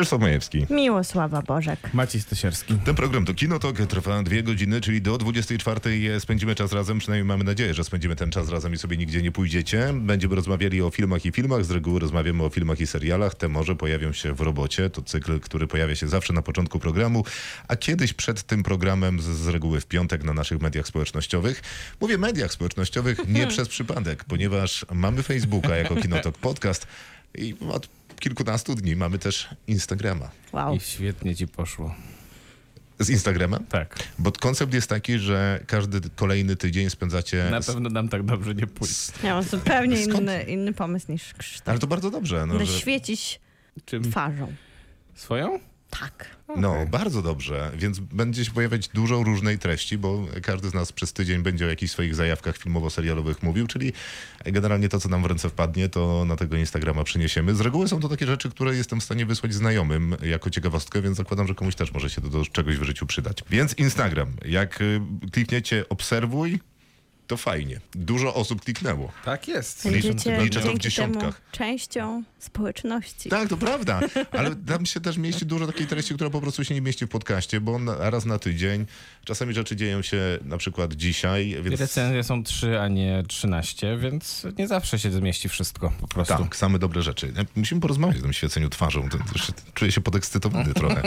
Krzysztof Majewski. Miłosława Bożek. Maciej Stosierski. Ten program to Kinotok trwa dwie godziny, czyli do 24 spędzimy czas razem. Przynajmniej mamy nadzieję, że spędzimy ten czas razem i sobie nigdzie nie pójdziecie. Będziemy rozmawiali o filmach i filmach. Z reguły rozmawiamy o filmach i serialach. Te może pojawią się w robocie. To cykl, który pojawia się zawsze na początku programu, a kiedyś przed tym programem z, z reguły w piątek na naszych mediach społecznościowych. Mówię mediach społecznościowych nie przez przypadek, ponieważ mamy Facebooka jako Kinotok Podcast i od kilkunastu dni mamy też Instagrama. Wow. I świetnie ci poszło. Z Instagramem? Tak. Bo koncept jest taki, że każdy kolejny tydzień spędzacie. Na z- pewno nam tak dobrze nie pójdzie. Ja mam zupełnie inny, inny pomysł niż Krzysztof. Ale to bardzo dobrze. No, że, świecić Czym? twarzą. Swoją? Tak. no Okej. bardzo dobrze. Więc będzie się pojawiać dużo różnej treści, bo każdy z nas przez tydzień będzie o jakichś swoich zajawkach filmowo-serialowych mówił, czyli generalnie to, co nam w ręce wpadnie, to na tego Instagrama przyniesiemy. Z reguły są to takie rzeczy, które jestem w stanie wysłać znajomym jako ciekawostkę, więc zakładam, że komuś też może się to do czegoś w życiu przydać. Więc Instagram. Jak y, klikniecie obserwuj, to fajnie. Dużo osób kliknęło. Tak jest. Będziecie liczę to w dziesiątkach. temu częścią społeczności. Tak, to prawda, ale tam się też mieści dużo takiej treści, która po prostu się nie mieści w podcaście, bo na, raz na tydzień czasami rzeczy dzieją się na przykład dzisiaj, I więc recenzje są 3, a nie 13, więc nie zawsze się zmieści wszystko po prostu. tak, same dobre rzeczy. Musimy porozmawiać o tym świeceniu twarzą, to, to, już czuję się podekscytowany trochę.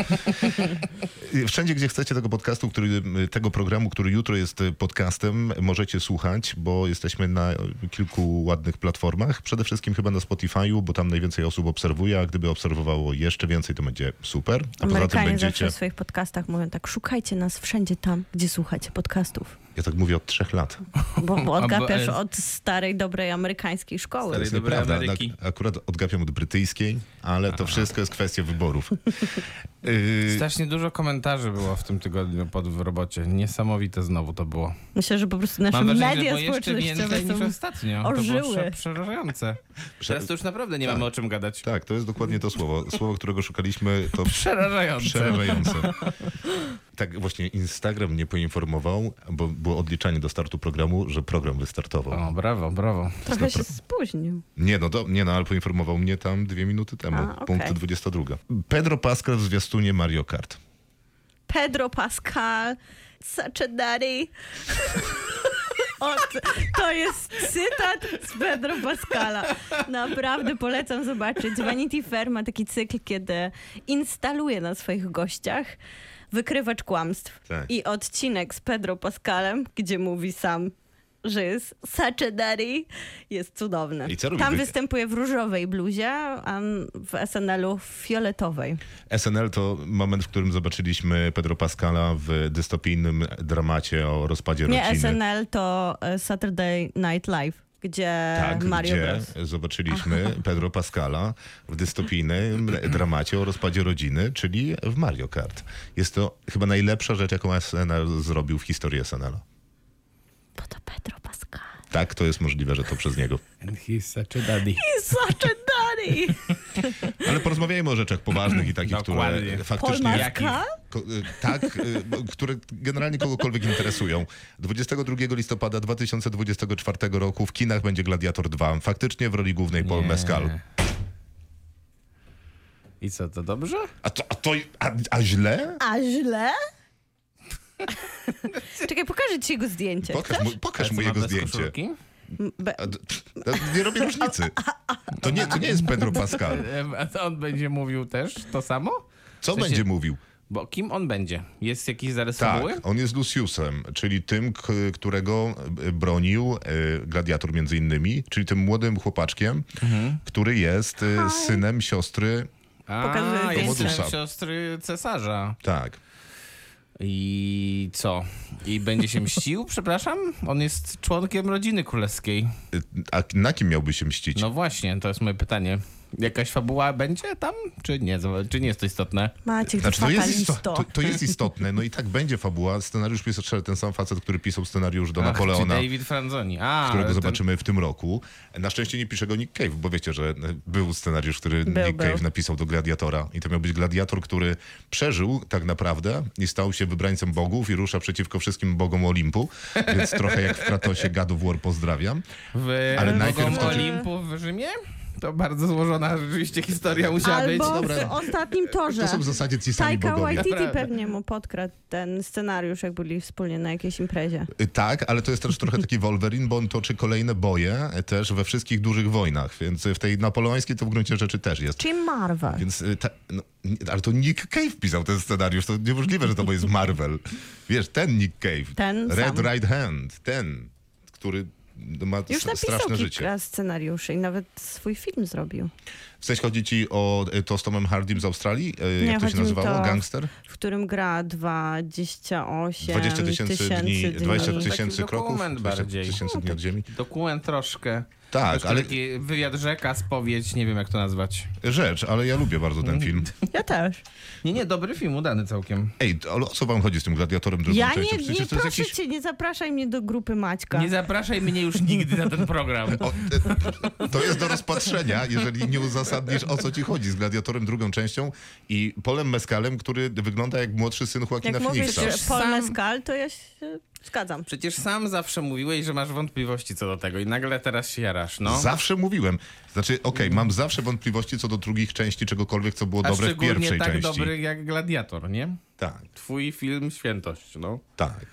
Wszędzie, gdzie chcecie tego podcastu, który, tego programu, który jutro jest podcastem, możecie słuchać, bo jesteśmy na kilku ładnych platformach. Przede wszystkim chyba na Spotify'u, bo tam najwięcej osób obserwuje, a gdyby obserwowało jeszcze więcej, to będzie super. A poza tym Amerykanie będziecie... zawsze w swoich podcastach mówią tak, szukajcie nas wszędzie tam, gdzie słuchacie podcastów. Ja tak mówię od trzech lat. Bo, odgapiasz od starej, dobrej amerykańskiej szkoły. To Starej jest dobrej. Ameryki. Ak- Akurat odgapiam od brytyjskiej, ale to wszystko jest kwestia wyborów. Yy, Strasznie dużo komentarzy było w tym tygodniu pod w robocie. Niesamowite znowu to było. Myślę, że po prostu nasze Mam wrażenie, media społecznościowe więcej niż są... ostatnio. To było przerażające. Teraz to już naprawdę nie mamy o czym gadać. tak, to jest dokładnie to słowo. Słowo, którego szukaliśmy, to Przerażające. przerażające. Tak, właśnie Instagram mnie poinformował, bo było odliczanie do startu programu, że program wystartował. O, brawo, brawo. Trochę się spóźnił. Nie no, do, nie no, ale poinformował mnie tam dwie minuty temu, A, okej. punkt 22. Pedro Pascal w zwiastunie Mario Kart. Pedro Pascal, such a daddy. O, to jest cytat z Pedro Pascala. Naprawdę polecam zobaczyć. Vanity Fair ma taki cykl, kiedy instaluje na swoich gościach wykrywacz kłamstw. Tak. I odcinek z Pedro Pascalem, gdzie mówi sam, że jest such a daddy, jest cudowny. I co robi Tam wy- występuje w różowej bluzie, a w SNL-u w fioletowej. SNL to moment, w którym zobaczyliśmy Pedro Pascala w dystopijnym dramacie o rozpadzie Nie rodziny. SNL, to e, Saturday Night Live, gdzie Tak, Mario gdzie Bros. zobaczyliśmy Pedro Pascala w dystopijnym dramacie o rozpadzie rodziny, czyli w Mario Kart. Jest to chyba najlepsza rzecz, jaką SNL zrobił w historii SNL. Bo to Pedro Pascal. Tak, to jest możliwe, że to przez niego. And he's such a daddy. He's such a daddy! Ale porozmawiajmy o rzeczach poważnych i takich, które Dokładnie. Paul faktycznie... Ko- y, tak, bo- które generalnie kogokolwiek interesują. 22 listopada 2024 roku w kinach będzie Gladiator 2. Faktycznie w roli głównej Paul Nie. Mescal. I co, to dobrze? A to, a, to a, a źle? A źle? Czekaj, pokażę ci jego zdjęcie. Pokaż mu, pokaż mu jego zdjęcie. Be- nie robię różnicy. To nie, to nie jest Pedro Pascal. E, A to on będzie mówił też to samo? Co W sensie- będzie mówił? Bo kim on będzie? Jest jakiś zarys fabuły? Tak, on jest Luciusem, czyli tym, którego y, bronił y, gladiator między innymi, czyli tym młodym chłopaczkiem, Mhm. który jest synem siostry. Pokazuję A, jest zdjęcie. syn siostry cesarza. Tak. I co? I będzie się mścił? Przepraszam? On jest członkiem rodziny królewskiej. Y, A na kim miałby się mścić? No właśnie, to jest moje pytanie. Jakaś fabuła będzie tam, czy nie? Czy nie jest to istotne? Maciek, Znaczy, to jest fatalisto. isto- to, to jest istotne, no i tak będzie fabuła. Scenariusz pisał ten sam facet, który pisał scenariusz do Ach, Napoleona. Czy David Franzoni. A, którego ten- zobaczymy w tym roku. Na szczęście nie pisze go Nick Cave, bo wiecie, że był scenariusz, który Był, Nick był. Cave napisał do Gladiatora i to miał być gladiator, który przeżył tak naprawdę i stał się wybrańcem bogów i rusza przeciwko wszystkim bogom Olimpu, więc trochę jak w Kratosie God of War pozdrawiam. W Ale najpierw to- Olimpu w Rzymie? To bardzo złożona rzeczywiście historia musiała być. Albo Dobra. w ostatnim torze. To są w zasadzie ci sami Taika bogowie. Waititi pewnie mu podkradł ten scenariusz, jak byli wspólnie na jakiejś imprezie. Y, Tak, ale to jest też trochę taki Wolverine, bo on toczy kolejne boje też we wszystkich dużych wojnach, więc w tej napoleońskiej to w gruncie rzeczy też jest. Czyli Marvel. Więc, y, ta, no, ale to Nick Cave pisał ten scenariusz, to niemożliwe, że to jest Marvel. Wiesz, ten Nick Cave. Ten Red sam. Right Hand, ten, który ma Już napisał straszne życie. kilka scenariuszy i nawet swój film zrobił, W sensie chodzi ci o y, to z Tomem Hardym z Australii? Y, Nie, Jak to się nazywało? to- Gangster? w którym gra 28 20 tysięcy dni, 20 Taki tysięcy kroków? dokument 20 bardziej. tysięcy dni od ziemi? Dokument troszkę. Tak, ale taki wywiad rzeka, spowiedź, nie wiem jak to nazwać. rzecz, ale ja lubię bardzo ten film. Ja też. Nie, nie, dobry film, udany całkiem. Ej, ale o co wam chodzi z tym gladiatorem drugą Ja częścią? nie, Przecież nie to jest proszę jakiś... cię, nie zapraszaj mnie do grupy Maćka. Nie zapraszaj mnie już nigdy na ten program. O, e, to jest do rozpatrzenia, jeżeli nie uzasadnisz, o co ci chodzi z Gladiatorem drugą częścią i Polem Mescalem, który wygląda jak młodszy syn Joaquina Jak mówisz, Phoenixa. że Paul Sam- Mescal, to ja się zgadzam. Przecież sam zawsze mówiłeś, że masz wątpliwości co do tego i nagle teraz się jarasz, no. Zawsze mówiłem. Znaczy, okej, mam zawsze wątpliwości co do drugich części czegokolwiek, co było A dobre w szczególnie pierwszej tak części. dobry jak Gladiator, nie? Tak, Twój film Świętość, no. tak.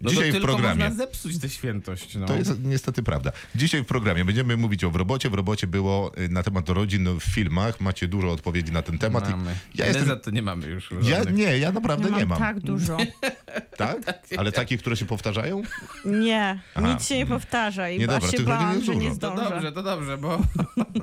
No Dzisiaj to w programie. można zepsuć tę świętość, no. To jest niestety prawda. Dzisiaj w programie będziemy mówić o w robocie. W robocie było y, na temat rodzin w filmach. Macie dużo odpowiedzi na ten temat. Mamy. Ja My jestem... za to nie mamy już Ja, żadnych. nie, ja naprawdę Ja nie mam mam. tak dużo. Tak? Ale takie, które się powtarzają? Nie, Aha. nic się nie powtarza i Nie, dobra, się tych rodzin bałam, jest że nie dużo. To dobrze, to dobrze, bo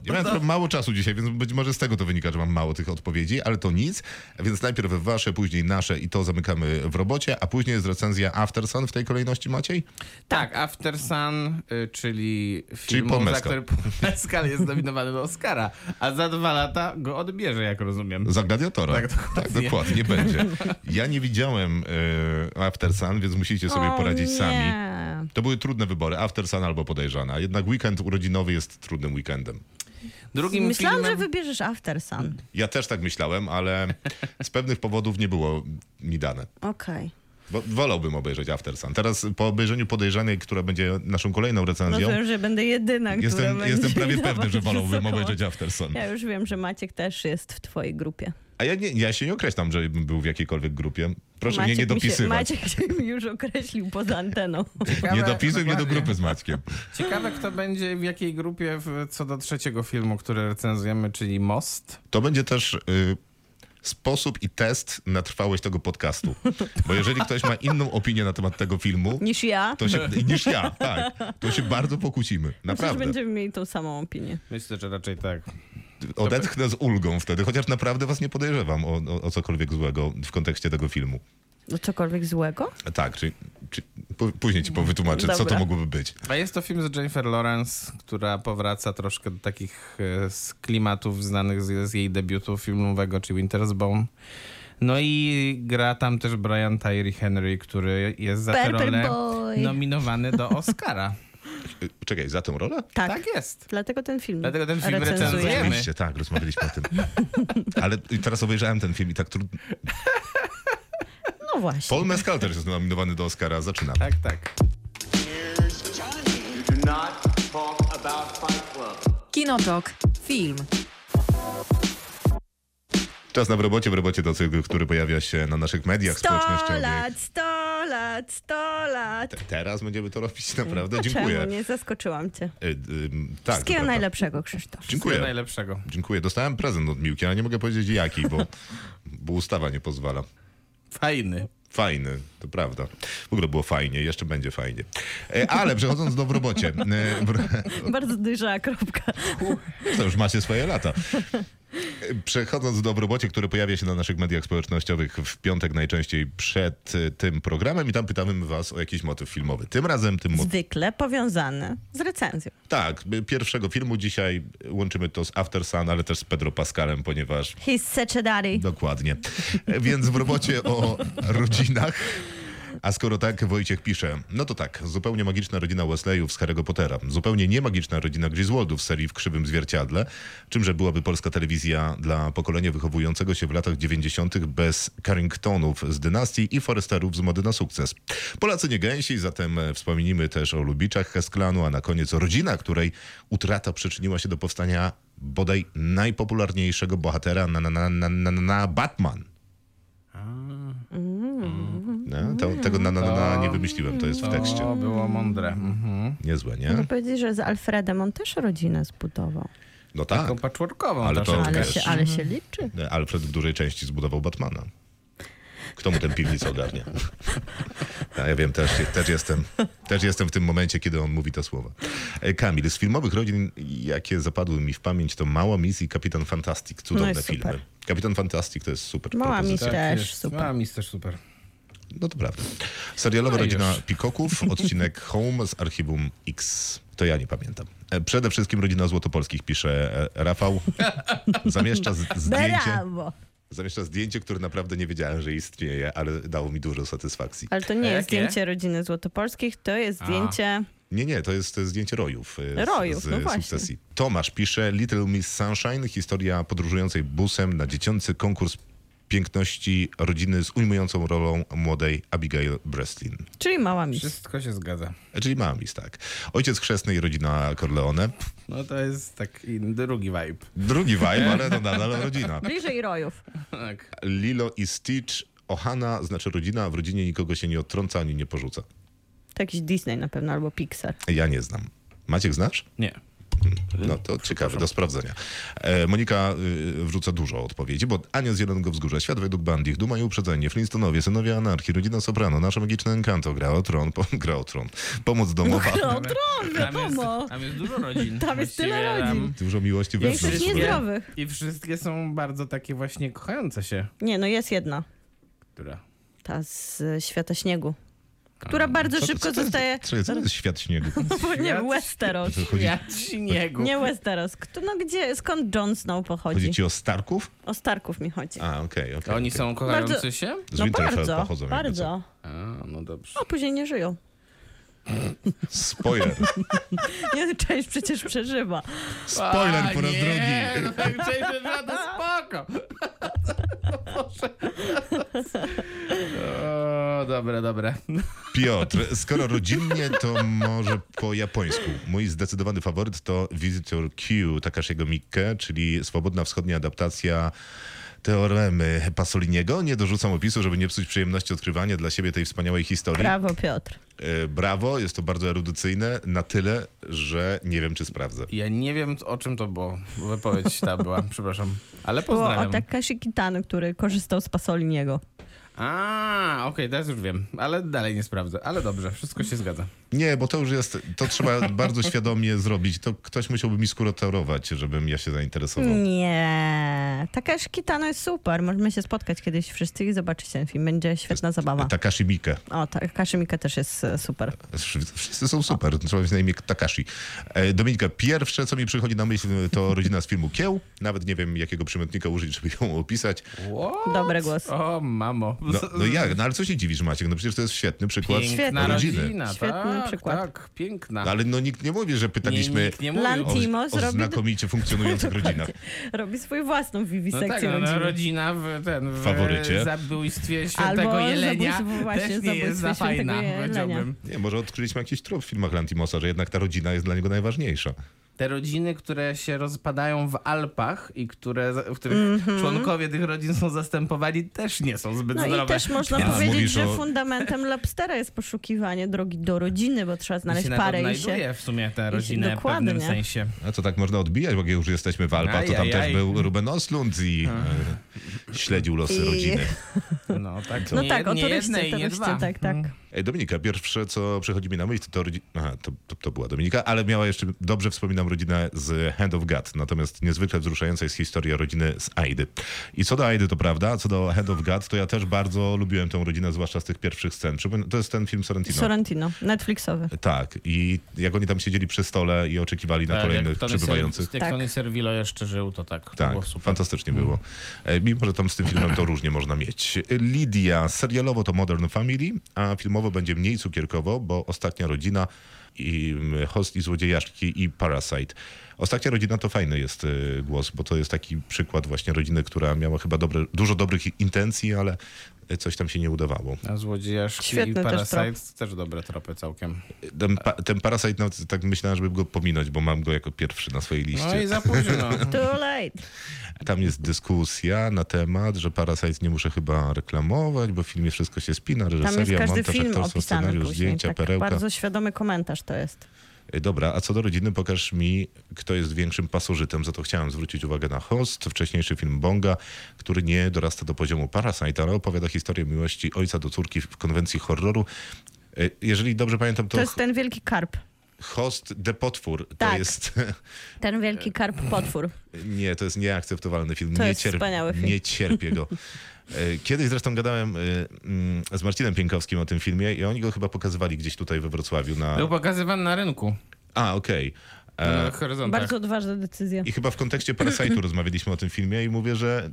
Ja miałem trochę mało czasu dzisiaj, więc być może z tego to wynika, że mam mało tych odpowiedzi, ale to nic. Więc najpierw wasze, później nasze i to zamykamy w robocie, a później jest recenzja After Sun w tej kolejności, Maciej? tak, After Sun, y, czyli film, za Mescal. który Paul Mescal jest nominowany do Oscara, a za dwa lata go odbierze, jak rozumiem. Za Gladiatora. Tak, dokładnie. tak dokładnie będzie. Ja nie widziałem e, After Sun, więc musicie sobie O, poradzić nie. sami. To były trudne wybory, After Sun albo Podejrzana. Jednak weekend urodzinowy jest trudnym weekendem. Drugim Myślałam, filmem... że wybierzesz After Sun. Ja też tak myślałem, ale z pewnych powodów nie było mi dane. Okej. Bo wolałbym obejrzeć After Sun. Teraz po obejrzeniu Podejrzanej, która będzie naszą kolejną recenzją, Rozumiem, że będę jedyna, która jestem, będzie jestem prawie pewny, że wolałbym obejrzeć After Sun. Ja już wiem, że Maciek też jest w twojej grupie. A ja, nie, ja się nie określam, że był w jakiejkolwiek grupie. Proszę mnie nie mi się, dopisywać. Maciek się mi już określił poza anteną. Ciekawe- Nie dopisuj mnie do grupy z Maćkiem. Ciekawe, kto będzie w jakiej grupie w, co do trzeciego filmu, który recenzujemy, czyli Most. To będzie też y, sposób i test na trwałość tego podcastu. Bo jeżeli ktoś ma inną opinię na temat tego filmu, Niż ja. to się, niż ja, tak, to się bardzo pokłócimy. Myślę, że Naprawdę. będziemy mieli tą samą opinię. Myślę, że raczej tak. Odetchnę z ulgą wtedy, chociaż naprawdę was nie podejrzewam o, o, o cokolwiek złego w kontekście tego filmu. No cokolwiek złego? Tak, czy, czy później ci powytłumaczę, co to Dobra. mogłoby być. A jest to film z Jennifer Lawrence, która powraca troszkę do takich e, z klimatów znanych z, z jej debiutu filmowego, czyli Winter's Bone. No i gra tam też Brian Tyree Henry, który jest za tę rolę nominowany do Oscara. Y, Czekaj, za tę rolę? Tak. tak jest. Dlatego ten film Dlatego ten film recenzujemy. recenzujemy. Oczywiście, tak, rozmawialiśmy o tym. Ale teraz obejrzałem ten film i tak trudno. No właśnie. Paul Mescal też jest nominowany do Oscara. Zaczynam. Tak, tak. Do. Kinotok. Film. Czas na w robocie, w robocie to cykl, który pojawia się na naszych mediach 100 społecznościowych. lat, 100 lat, 100 lat. Te- Teraz będziemy to robić naprawdę. A Dziękuję. Czemu nie zaskoczyłam cię? Y, y, tak, Wszystkiego najlepszego, Krzysztof. Wszystkiego Dziękuję. najlepszego. Dziękuję. Dostałem prezent od Miłki, ale nie mogę powiedzieć jaki, bo, bo ustawa nie pozwala. Fajny. Fajny, to prawda. W ogóle było fajnie, jeszcze będzie fajnie. E, Ale przechodząc do w robocie. e, Bardzo dojrzała kropka. to już macie swoje lata. Przechodząc do robocie, który pojawia się na naszych mediach społecznościowych w piątek najczęściej przed y, tym programem i tam pytamy was o jakiś motyw filmowy. Tym razem tym mo- Zwykle powiązane z recenzją. Tak, y, pierwszego filmu dzisiaj łączymy to z After Sun, ale też z Pedro Pascalem, ponieważ He's such a daddy. Dokładnie. Więc w robocie o rodzinach. A skoro tak, Wojciech pisze, no to tak, zupełnie magiczna rodzina Wesleyów z Harry'ego Pottera, zupełnie niemagiczna rodzina Griswoldów z serii W krzywym zwierciadle, czymże byłaby polska telewizja dla pokolenia wychowującego się w latach 90. bez Carringtonów z dynastii i Foresterów z mody na sukces. Polacy nie gęsi, zatem e, wspomnimy też o Lubiczach Hesklanu, a na koniec o rodzina, której utrata przyczyniła się do powstania bodaj najpopularniejszego bohatera na, na, na, na, na, na Batman. No, to, tego na, na, na, na nie wymyśliłem, to jest w tekście. To było mądre. Mhm. Niezłe, nie? Mogę powiedzieć, że z Alfredem on też rodzinę zbudował. No tak. Taką patchworkową Ale to-. Ale wiesz. się, ale się liczy. Alfred w dużej części zbudował Batmana. Kto mu tę piwnicę ogarnia? A ja wiem, też, też, jestem, też jestem w tym momencie, kiedy on mówi te słowa. E, Kamil, z filmowych rodzin, jakie zapadły mi w pamięć, to Mała Miss i Kapitan Fantastic. Cudowne No filmy. super. Kapitan Fantastic to jest super Mała. Miss też jest. super. A, mis też super. No to prawda. Serialowa No rodzina już. Pikoków, odcinek Home z archiwum X. To ja nie pamiętam. E, Przede wszystkim rodzina Złotopolskich, pisze e, Rafał. Zamieszcza zdjęcie, Brawo! zamieszcza zdjęcie, które naprawdę nie wiedziałem, że istnieje, ale dało mi dużo satysfakcji. Ale to nie jest jakie? zdjęcie rodziny Złotopolskich, to jest A. zdjęcie... Nie, nie, to jest zdjęcie rojów. e, z- Rojów, z, no właśnie. sukcesji. Tomasz pisze Little Miss Sunshine, historia podróżującej busem na dziecięcy konkurs piękności rodziny z ujmującą rolą młodej Abigail Breslin. Czyli mała mis. Wszystko się zgadza. E, Czyli Mamis, tak. Ojciec chrzestny i rodzina Corleone. No to jest taki drugi vibe. Drugi vibe, ale no nadal rodzina. Bliżej rojów. Tak. Lilo i Stitch, Ohana znaczy rodzina, a w rodzinie nikogo się nie odtrąca ani nie porzuca. To jakiś Disney na pewno, albo Pixar. Ja nie znam. Maciek znasz? Nie. No to ciekawe, do sprawdzenia. E, Monika y, wrzuca dużo odpowiedzi, bo Ania z Zielonego Wzgórza, Świat według Bandich, Duma i Uprzedzenie, Flintstonowie, Synowie Anarchii, Rodzina Soprano, Nasze Magiczne Encanto, Gra o Tron, po, Gra o Tron, Pomoc Domowa, No tron, Tam jest, wiadomo. tam jest dużo rodzin. Tam jest tyle tam- rodzin. Dużo miłości wewnętrznej. niezdrowych. I wszystkie są bardzo takie właśnie kochające się. Nie, no jest jedna. Która? Ta z Świata Śniegu. Która bardzo Co- szybko co to jest- zostaje... Co jest świat śniegu? Nie, Świat- Westeros. Chodzi, Ja śniegu. Nie Westeros. Kto, no gdzie, skąd Jon Snow pochodzi? chodzi ci o Starków? O Starków mi chodzi. A, okej, okej. Oni okej. są kochający się? Z No Winterfell bardzo, pochodzą. bardzo. A, no dobrze. A później nie żyją. Spoiler. Nie, część przecież przeżywa. Spoiler po raz nie, drugi. No, tak część to spoko. Boże. O, dobre, dobre. Piotr, skoro rodzinnie, to może po japońsku. Mój zdecydowany faworyt to Visitor Q Takashiego Mikke, czyli swobodna wschodnia adaptacja teoremy Pasoliniego. Nie dorzucam opisu, żeby nie psuć przyjemności odkrywania dla siebie tej wspaniałej historii. Brawo, Piotr. E, Brawo, jest to bardzo erudycyjne, na tyle, że nie wiem, czy sprawdzę. Ja nie wiem, o czym to było. Wypowiedź ta była, przepraszam. Ale Było o pozdrawiam. Takashi Kitano, który korzystał z Pasoliniego. A, okej, teraz już wiem. Ale dalej nie sprawdzę. Ale dobrze, wszystko się zgadza. Nie, bo to już jest, to trzeba bardzo świadomie zrobić. To ktoś musiałby mi skurotorować, żebym ja się zainteresował. Nie. Takashi Kitano jest super. Możemy się spotkać kiedyś wszyscy i zobaczyć ten film. Będzie świetna zabawa. Takashi Miike. O, Takashi Mika też jest e, super. Wszyscy są super. Trzeba mieć na imię Takashi. E, Dominika, pierwsze, co mi przychodzi na myśl, to rodzina z filmu Kieł. Nawet nie wiem, jakiego przymiotnika użyć, żeby ją opisać. What? Dobry głos. O, mamo. No, no jak? No ale co się dziwisz, Maciek? No przecież to jest świetny przykład Piękna rodziny. rodzina, Świetny tak, przykład. tak, piękna. No, ale no nikt nie mówi, że nie, pytaliśmy nikt nie mówił. Lantimo o, o zrobi... znakomicie funkcjonujących rodzinach. Robi swoją własną No wiwisekcję tak, no, no, rodzina w, ten, w Faworycie. zabójstwie świętego Albo jelenia zabójstwo- właśnie, też nie jest za fajna, powiedziałbym. Nie, może odkryliśmy jakiś trop w filmach Lantimosa, że jednak ta rodzina jest dla niego najważniejsza. Te rodziny, które się rozpadają w Alpach i które, w których członkowie tych rodzin są zastępowani, też nie są zbyt. No zdrowe. i też można Więc powiedzieć, że o- fundamentem Lobstera jest poszukiwanie drogi do rodziny, bo trzeba I znaleźć się nawet parę i się... w sumie tę rodzinę w pewnym sensie. A to tak można odbijać, bo jak już jesteśmy w Alpach, to tam też był Ruben Oslund i e, śledził losy I- rodziny. No tak, No nie, tak, o nie jednej, nie dwa. tak, tak. Mm. Dominika, pierwsze co przychodzi mi na myśl, to, rodzi... Aha, to, to, to była Dominika, ale miała jeszcze, dobrze wspominam rodzinę z Hand of God, natomiast niezwykle wzruszająca jest historia rodziny z Aidy. I co do Aidy, to prawda, co do Hand of God, to ja też bardzo lubiłem tę rodzinę, zwłaszcza z tych pierwszych scen. To jest ten film Sorrentino. Sorrentino, Netflixowy. tak, i jak oni tam siedzieli przy stole i oczekiwali na Tak, kolejnych jak przybywających. Ser- Jak Tak. Tony Servillo jeszcze żył, to tak. To Tak, było super. fantastycznie było. E, Mimo, że tam z tym filmem to różnie można mieć. Lidia, serialowo to Modern Family, a filmowo będzie mniej cukierkowo, bo Ostatnia Rodzina, i mm, Host i Złodziejaszki i Parasite. Ostatnia Rodzina to fajny jest y, głos, bo to jest taki przykład właśnie rodziny, która miała chyba dobre, dużo dobrych intencji, ale coś tam się nie udawało. A Złodziejaszki Świetny i też Parasite trop. też, dobre tropy całkiem. Ten, pa, ten Parasite, no, tak myślałem, żeby go pominąć, bo mam go jako pierwszy na swojej liście. No i za późno. Too late. Tam jest dyskusja na temat, że Parasite nie muszę chyba reklamować, bo w filmie wszystko się spina, Tam jest reżyseria, każdy montaż, film opisany scenariusz, później. zdjęcia, Tak, perełka. bardzo świadomy komentarz to jest. Y, Dobra, a co do rodziny, pokaż mi, kto jest większym pasożytem. Za to chciałem zwrócić uwagę na Host, wcześniejszy film Bonga, który nie dorasta do poziomu Parasite, ale opowiada historię miłości ojca do córki w konwencji horroru. Y, Jeżeli dobrze pamiętam, to, To jest ten wielki karp. Host The Potwór to Tak. jest... Ten wielki karp potwór. Nie, to jest nieakceptowalny film. To nie, jest wspaniały film. nie cierpię go. E, Kiedyś zresztą gadałem e, mm, z Marcinem Pienkowskim o tym filmie i oni go chyba pokazywali gdzieś tutaj we Wrocławiu na... Był pokazywany na rynku. A, okej. E. Bardzo odważna decyzja. I chyba w kontekście Parasite'u rozmawialiśmy o tym filmie i mówię, że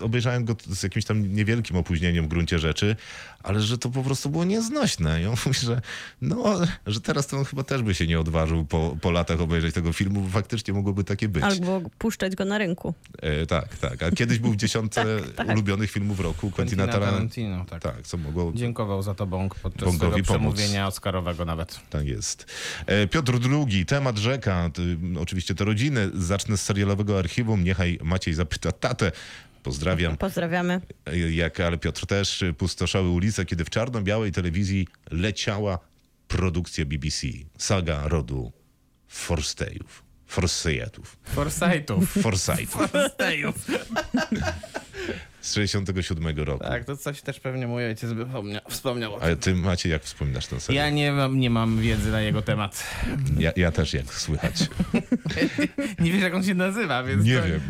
obejrzałem go z jakimś tam niewielkim opóźnieniem w gruncie rzeczy, ale że to po prostu było nieznośne. I on mówi, że no, że teraz to on chyba też by się nie odważył po, po latach obejrzeć tego filmu, bo faktycznie mogłoby takie być. Albo puszczać go na rynku. E, tak, tak. A kiedyś był w dziesiątce tak. ulubionych filmów roku Quentina Tarantino. Tak. Tak, co mogło... Dziękował za to Bąk podczas Bongowi swojego pomóc. przemówienia Oscarowego nawet. Tak jest. E, Piotr II, temat rzeka. Ty, oczywiście te rodziny. Zacznę z serialowego archiwum. Niechaj Maciej zapyta tatę. Pozdrawiam. Pozdrawiamy. Jak, ale Piotr też. e, Pustoszały ulice, kiedy w czarno-białej telewizji leciała produkcja BBC. Saga rodu Forstejów. Forsyjetów. Forsythów. Forsytów. Forsythów. Z 67 roku. Tak, to coś też pewnie mój ojciec by wspomniał. wspomniał. Ale ty, Macie, jak wspominasz ten serial? Ja nie mam, nie mam wiedzy na jego temat. Ja, ja też, jak słychać. Nie wiesz, jak on się nazywa, więc Nie to... wiem.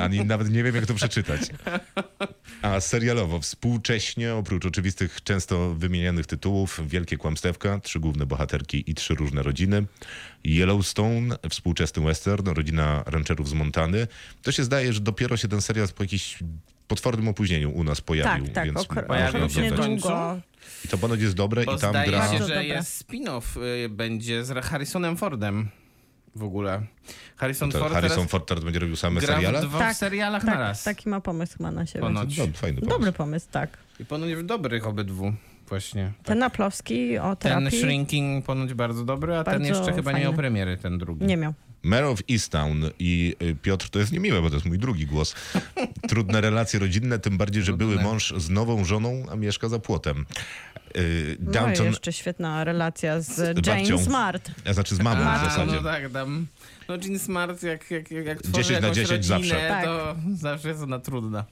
Ani nawet nie wiem, jak to przeczytać. A serialowo, współcześnie, oprócz oczywistych, często wymienianych tytułów, Wielkie Kłamstewka, trzy główne bohaterki i trzy różne rodziny, Yellowstone, współczesny western, rodzina rancherów z Montany. To się zdaje, że dopiero się ten serial po jakimś potwornym opóźnieniu u nas pojawił. Tak, tak. więc okro- Pojawił się w końcu? I to ponoć jest dobre Bo i tam zdaje gra... się, że jest spin-off y, będzie z Harrisonem Fordem w ogóle. Harrison To Ford Harrison teraz Ford teraz będzie robił same gra seriale? w dwóch Tak, serialach Tak, naraz. taki ma pomysł ma na siebie. Ponoć. No, fajny pomysł. Dobry pomysł, tak. I ponoć w dobrych obydwu właśnie. Ten Naplowski o Ten terapii Shrinking ponoć bardzo dobry, a ten Bardzo jeszcze chyba nie fajny. miał premiery, ten drugi. nie miał. Mayor of Easttown i y, Piotr, to jest niemiłe, bo to jest mój drugi głos. Trudne relacje rodzinne, tym bardziej, że były mąż z nową żoną, a mieszka za płotem. Y, No i Downton, jeszcze świetna relacja z, Z Jane. Smart. a znaczy z mamą w A, zasadzie. no tak, tam... No Jean Smart, jak, jak, jak, jak 10 tworzy na jakąś 10 rodzinę, zawsze. Tak. to zawsze jest ona trudna.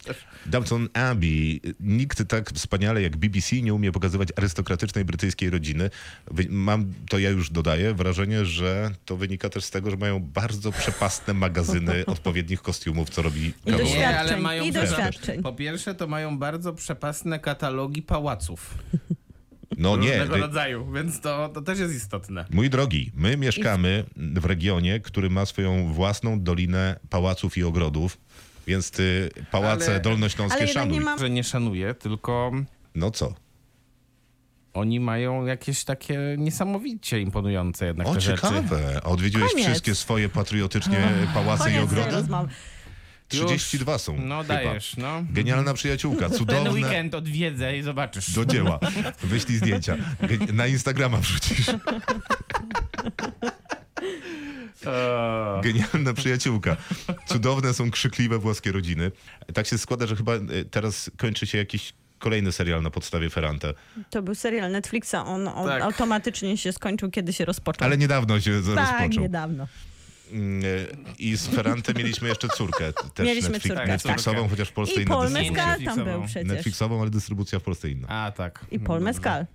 Downton Abbey. Nikt tak wspaniale jak BBC nie umie pokazywać arystokratycznej brytyjskiej rodziny. Mam, to ja już dodaję, wrażenie, że to wynika też z tego, że mają bardzo przepastne magazyny odpowiednich kostiumów, co robi I doświadczeń. Nie, ale mają I doświadczeń. Po pierwsze, to mają bardzo przepastne katalogi pałaców No nie, różnego rodzaju, więc to, to też jest istotne. Mój drogi, my mieszkamy w regionie, który ma swoją własną dolinę pałaców i ogrodów, więc ty pałace Ale- dolnośląskie Ale szanuj. nie mam... Że nie szanuję, tylko No co? oni mają jakieś takie niesamowicie imponujące jednak O, te rzeczy. ciekawe. A odwiedziłeś Koniec. wszystkie swoje patriotycznie pałace i Koniec tej ogrody? Rozmowy. 32 są No chyba. dajesz, no. Genialna przyjaciółka, Ten cudowne. weekend odwiedzę i zobaczysz. Do dzieła. Wyślij zdjęcia. Na Instagrama wrzucisz. Eee. Genialna przyjaciółka. Cudowne są krzykliwe włoskie rodziny. Tak się składa, że chyba e, teraz kończy się jakiś kolejny serial na podstawie Ferrante. To był serial Netflixa, on, on Tak. automatycznie się skończył, kiedy się rozpoczął. Ale niedawno się tak, rozpoczął. niedawno. Mm, I z Ferrante mieliśmy jeszcze córkę. Też Mieliśmy Netflix, córkę, Netflixową, tak. chociaż w Polsce I inna Paul. Mescal tam Netflixową. był przecież. Netflixową, ale dystrybucja w Polsce inna. A, tak. I Paul Mescal.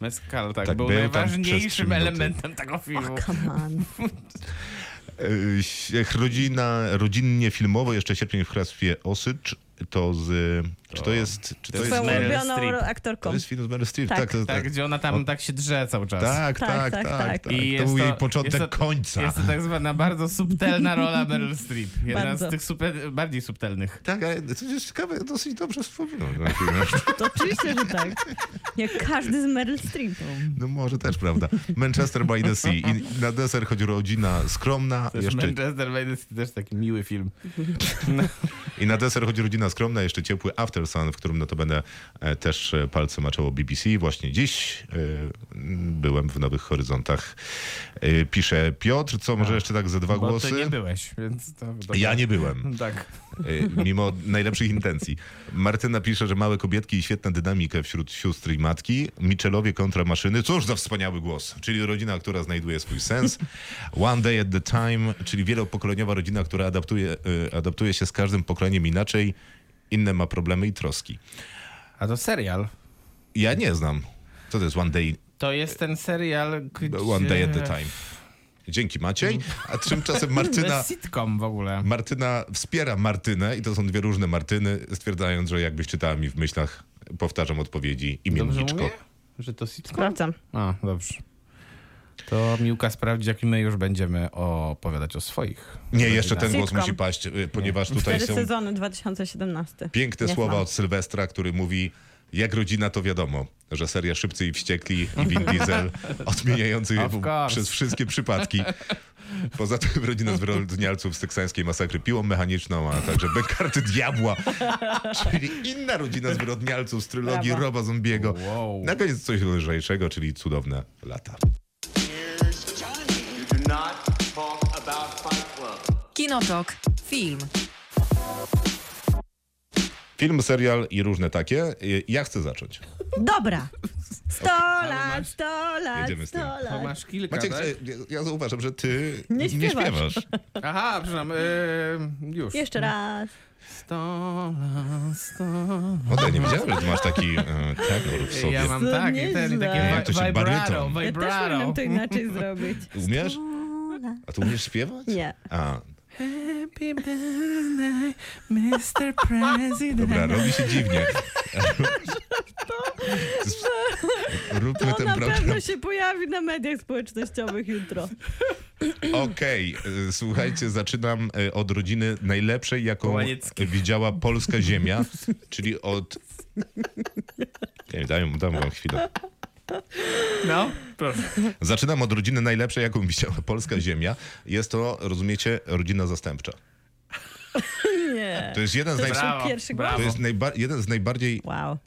Mezcal, tak, Tak, był był najważniejszym elementem tego filmu. Come on. E, Rodzina, rodzinnie filmowo, jeszcze sierpień w hrabstwie Osycz, to z... Czy to jest... Czy to jest jest, ulubioną aktorką. to jest film z Meryl Streep? Tak. Tak, to, Tak, gdzie ona tam tak się drze cały czas. tak, Tak, tak, tak, tak, tak, tak. tak. I To jest był jej to- początek jest to- końca. Jest to tak zwana bardzo subtelna rola Meryl Streep. Jedna Bardzo. z tych super, bardziej subtelnych. Tak, ale to jest ciekawe, dosyć dobrze wspominam. To oczywiście, że tak. Jak każdy z Meryl Streep. No może też, prawda. Manchester by the Sea. I na deser chodzi rodzina skromna. Też Jeszcze, Manchester by the Sea też taki miły film. I na deser chodzi rodzina skromna, jeszcze ciepły After Sun, w którym notabene też e, palce maczało BBC. Właśnie dziś e, byłem w Nowych Horyzontach. E, pisze Piotr, co może jeszcze tak ze dwa Bo głosy? ty nie byłeś, więc to... Ja nie byłem. Tak. Mimo najlepszych intencji. Martyna pisze, że małe kobietki i świetna dynamika wśród sióstr i matki. Michelowie kontra maszyny. Cóż za wspaniały głos. Czyli rodzina, która znajduje swój sens. One day at the time, czyli wielopokoleniowa rodzina, która adaptuje, adaptuje się z każdym pokoleniem inaczej. Inne ma problemy i troski. A to serial. Ja nie znam. Co to jest One Day, To jest ten serial, gdzie... one day at the time? Dzięki Maciej. A tymczasem To Martyna... jest sitcom w ogóle. Martyna wspiera Martynę i to są dwie różne Martyny, stwierdzając, że jakbyś czytała mi w myślach, powtarzam odpowiedzi Dobrze imienniczko. mówię? Że to sitcom? Sprawdzam. A, dobrze. To Miłka sprawdzi, jak my już będziemy opowiadać o swoich. Nie, jeszcze ten głos Sitcom. musi paść, y, ponieważ tutaj Cztery są sezony 2017. piękne Nie słowa znam. od Sylwestra, który mówi jak rodzina to wiadomo, że seria Szybcy i Wściekli i Vin Diesel odmieniający Of course. przez wszystkie przypadki. Poza tym rodzina zwyrodnialców z teksańskiej masakry piłą mechaniczną, a także bękarty diabła, czyli inna rodzina zwyrodnialców z trylogii Brawo. Roba Zombiego. Wow. Na koniec coś lżejszego, czyli cudowne lata. Kinotok. Film. Film, serial i różne takie. Ja chcę zacząć. Dobra. 100 lat, 100 lat, Jedziemy z tym. 100 To lat. masz kilka, Maciek, tak? ja- ja zauważam, że ty Nie nie śpiewasz. śpiewasz. Aha, przepraszam, yy, już. Jeszcze raz. Sto lat, sto O, ja nie wiedziałem, że ty masz taki e, tenor w sobie. Ja mam To tak, i nieźle. ten, wi- to się vibrato, baryton. Ja też vibrato. powinnam to inaczej zrobić. Umiesz? A ty umiesz śpiewać? Nie. A, Happy birthday, Mr. President. dobra, robi się dziwnie. Róbmy To ten na program. pewno się pojawi na mediach społecznościowych jutro. Okej, e, słuchajcie, zaczynam e, od rodziny najlepszej, jaką Kołaniecki. widziała polska ziemia, czyli od... Nie, dam, dam wam chwilę. No, proszę. Zaczynam od rodziny najlepszej, jaką widziała polska ziemia. Jest to, rozumiecie, rodzina zastępcza. Nie. To jest jeden z, naj... Brawo, to jest najba... jeden z najbardziej Wow.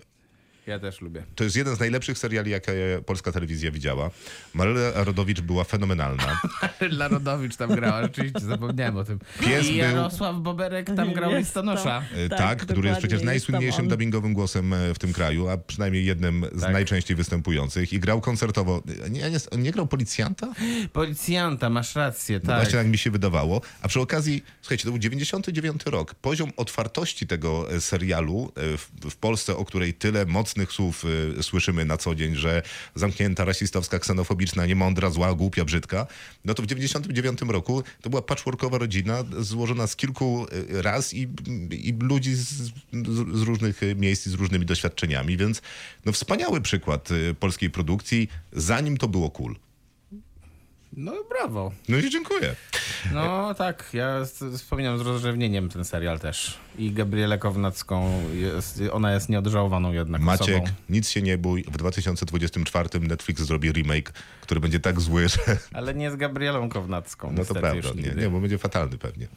Ja też lubię. To jest jeden z najlepszych seriali, jakie polska telewizja widziała. Maryla Rodowicz była fenomenalna. Larodowicz tam grała, rzeczywiście zapomniałem o tym. Pies I był- Jarosław Boberek tam grał Jest listonosza. E, Tak, Tak, który jest przecież jest najsłynniejszym on. dubbingowym głosem e, w tym kraju, a przynajmniej jednym z Tak. najczęściej występujących. I grał koncertowo. E, Nie, nie, nie grał policjanta? Policjanta, masz rację, No tak. Właśnie tak mi się wydawało. A przy okazji, słuchajcie, to był 99 rok. Poziom otwartości tego serialu w, w Polsce, o której tyle mocnych słów e, słyszymy na co dzień, że zamknięta, rasistowska, ksenofobiczna, niemądra, zła, głupia, brzydka, no to w 99 roku to była patchworkowa rodzina złożona z kilku e, raz i, i ludzi z, z, różnych e, miejsc z różnymi doświadczeniami, więc no wspaniały przykład polskiej produkcji, zanim to było cool. No brawo. No i dziękuję. No tak, ja wspominam z rozrzewnieniem ten serial też. I Gabrielę Kownacką, jest, ona jest nieodżałowaną jednak Maciek, osobą. nic się nie bój. W 2024 Netflix zrobi remake, który będzie tak zły, że Ale nie z Gabrielą Kownacką. no to prawda. Nie, nie, bo będzie fatalny pewnie.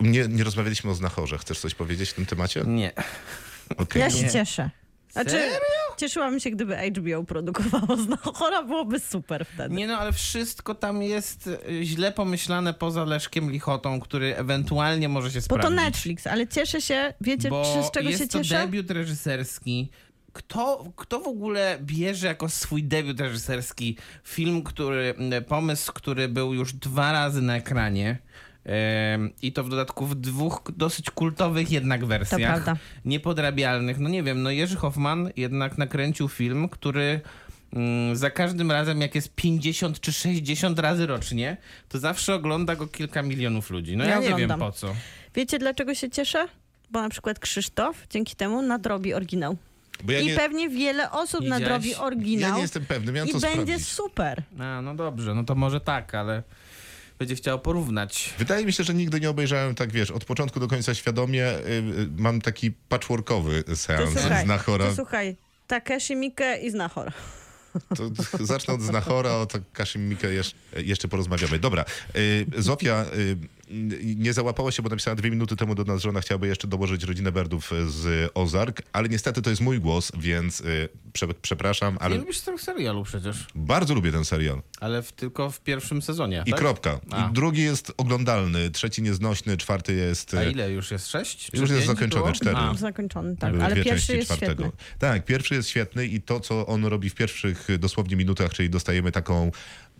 Nie, nie rozmawialiśmy o znachorze. Chcesz coś powiedzieć w tym temacie? Nie. Okej. Ja się Nie. cieszę. Znaczy, Serio? cieszyłam się, gdyby HBO produkowało Znachora, byłoby super wtedy. Nie no, ale wszystko tam jest y, źle pomyślane poza Leszkiem Lichotą, który ewentualnie może się Bo sprawdzić. to Netflix, ale cieszę się, wiecie Bo z czego jest się to cieszę? debiut reżyserski. Kto, kto w ogóle bierze jako swój debiut reżyserski film, który, pomysł, który był już dwa razy na ekranie, I to w dodatku w dwóch dosyć kultowych jednak wersjach. prawda. Niepodrabialnych. No nie wiem, no Jerzy Hoffman jednak nakręcił film, który mm, za każdym razem, jak jest 50 czy 60 razy rocznie, to zawsze ogląda go kilka milionów ludzi. No ja, Ja nie wiem oglądam. po co. Wiecie, dlaczego się cieszę? Bo na przykład Krzysztof dzięki temu nadrobi oryginał. Ja I nie, pewnie wiele osób Widziałeś? nadrobi oryginał. ja nie jestem pewny, miałem I to będzie sprawdzić. super. A, no dobrze, no to może tak, ale będzie chciał porównać. Wydaje mi się, że nigdy nie obejrzałem tak, wiesz, od początku do końca świadomie. y, y, mam taki patchworkowy To seans słuchaj, z Nachora. to słuchaj, Takeshi Miike i Znachor. To zacznę od Znachora, o Kashim Mikke jeszcze, jeszcze porozmawiamy. Dobra, y, Zofia y, nie załapała się, bo napisała dwie minuty temu do nas, że ona chciałaby jeszcze dołożyć rodzinę Berdów z Ozark, ale niestety to jest mój głos, więc y, prze, przepraszam, Ale... Nie lubisz tego serialu przecież, bardzo lubię ten serial. ale w, tylko w pierwszym sezonie, I tak? kropka. A. I drugi jest oglądalny, trzeci nieznośny, czwarty jest... A ile już jest? Sześć? Czy Już jest zakończony, było? cztery. A, Zakończony, tak. Były Ale dwie pierwszy jest czwartego. świetny. Tak, pierwszy jest świetny i to, co on robi w pierwszych dosłownie minutach, czyli dostajemy taką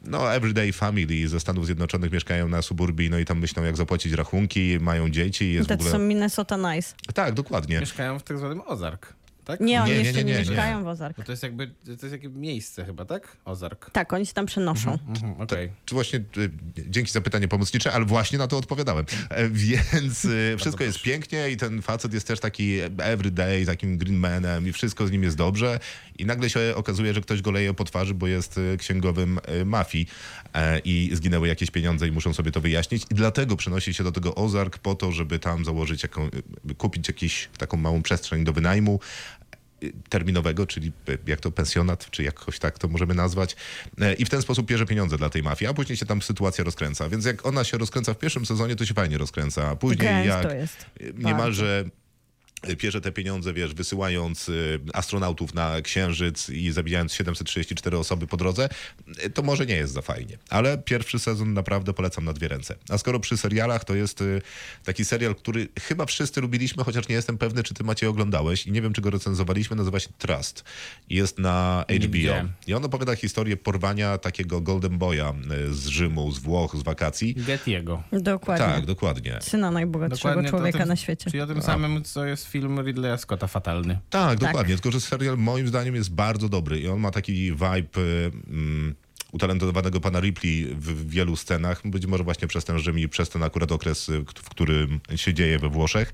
no, everyday family ze Stanów Zjednoczonych, mieszkają na suburbii, no i tam myślą, jak zapłacić rachunki, mają dzieci i jest w Te ogóle... są Minnesota Nice. Tak, dokładnie. Mieszkają w tak zwanym Ozark, tak? Nie, oni Nie, nie, jeszcze nie, nie, nie, nie. mieszkają w Ozark. Bo to jest jakby, to jest jakieś miejsce chyba, tak? Ozark. Tak, oni się tam przenoszą. Mhm, Okej. Czy właśnie, y, dzięki za pytanie pomocnicze, ale właśnie na to odpowiadałem. E, Więc y, wszystko jest pięknie i ten facet jest też taki everyday, takim greenmanem i wszystko z nim jest dobrze. I nagle się okazuje, że ktoś go leje po twarzy, bo jest księgowym y, mafii e, i zginęły jakieś pieniądze i muszą sobie to wyjaśnić. I dlatego przenosi się do tego Ozark po to, żeby tam założyć, jaką, y, kupić jakąś taką małą przestrzeń do wynajmu terminowego, czyli y, jak to pensjonat, czy jakoś tak to możemy nazwać. E, I w ten sposób bierze pieniądze dla tej mafii, a później się tam sytuacja rozkręca. Więc jak ona się rozkręca w pierwszym sezonie, to się fajnie rozkręca. A później Gęsto jak jest. niemalże bierze te pieniądze, wiesz, wysyłając y, astronautów na Księżyc i zabijając 734 osoby po drodze, y, to może nie jest za fajnie. Ale pierwszy sezon naprawdę polecam na dwie ręce. A skoro przy serialach, to jest y, taki serial, który chyba wszyscy lubiliśmy, chociaż nie jestem pewny, czy ty Maciej oglądałeś i nie wiem, czy go recenzowaliśmy, nazywa się Trust. Jest na HBO. I on opowiada historię porwania takiego Golden Boya y, z Rzymu, z Włoch, z wakacji. Gettiego. Dokładnie. Tak, dokładnie. Syna najbogatszego Dokładnie człowieka tym- na świecie. Czyli o tym samym, co jest film Ridleya Scotta Fatalny. Tak, dokładnie. Tylko, że serial moim zdaniem jest bardzo dobry i on ma taki vibe y, mm, utalentowanego pana Ripley w, w wielu scenach. Być może właśnie przez ten Rzym i przez ten akurat okres, y, w którym się dzieje we Włoszech.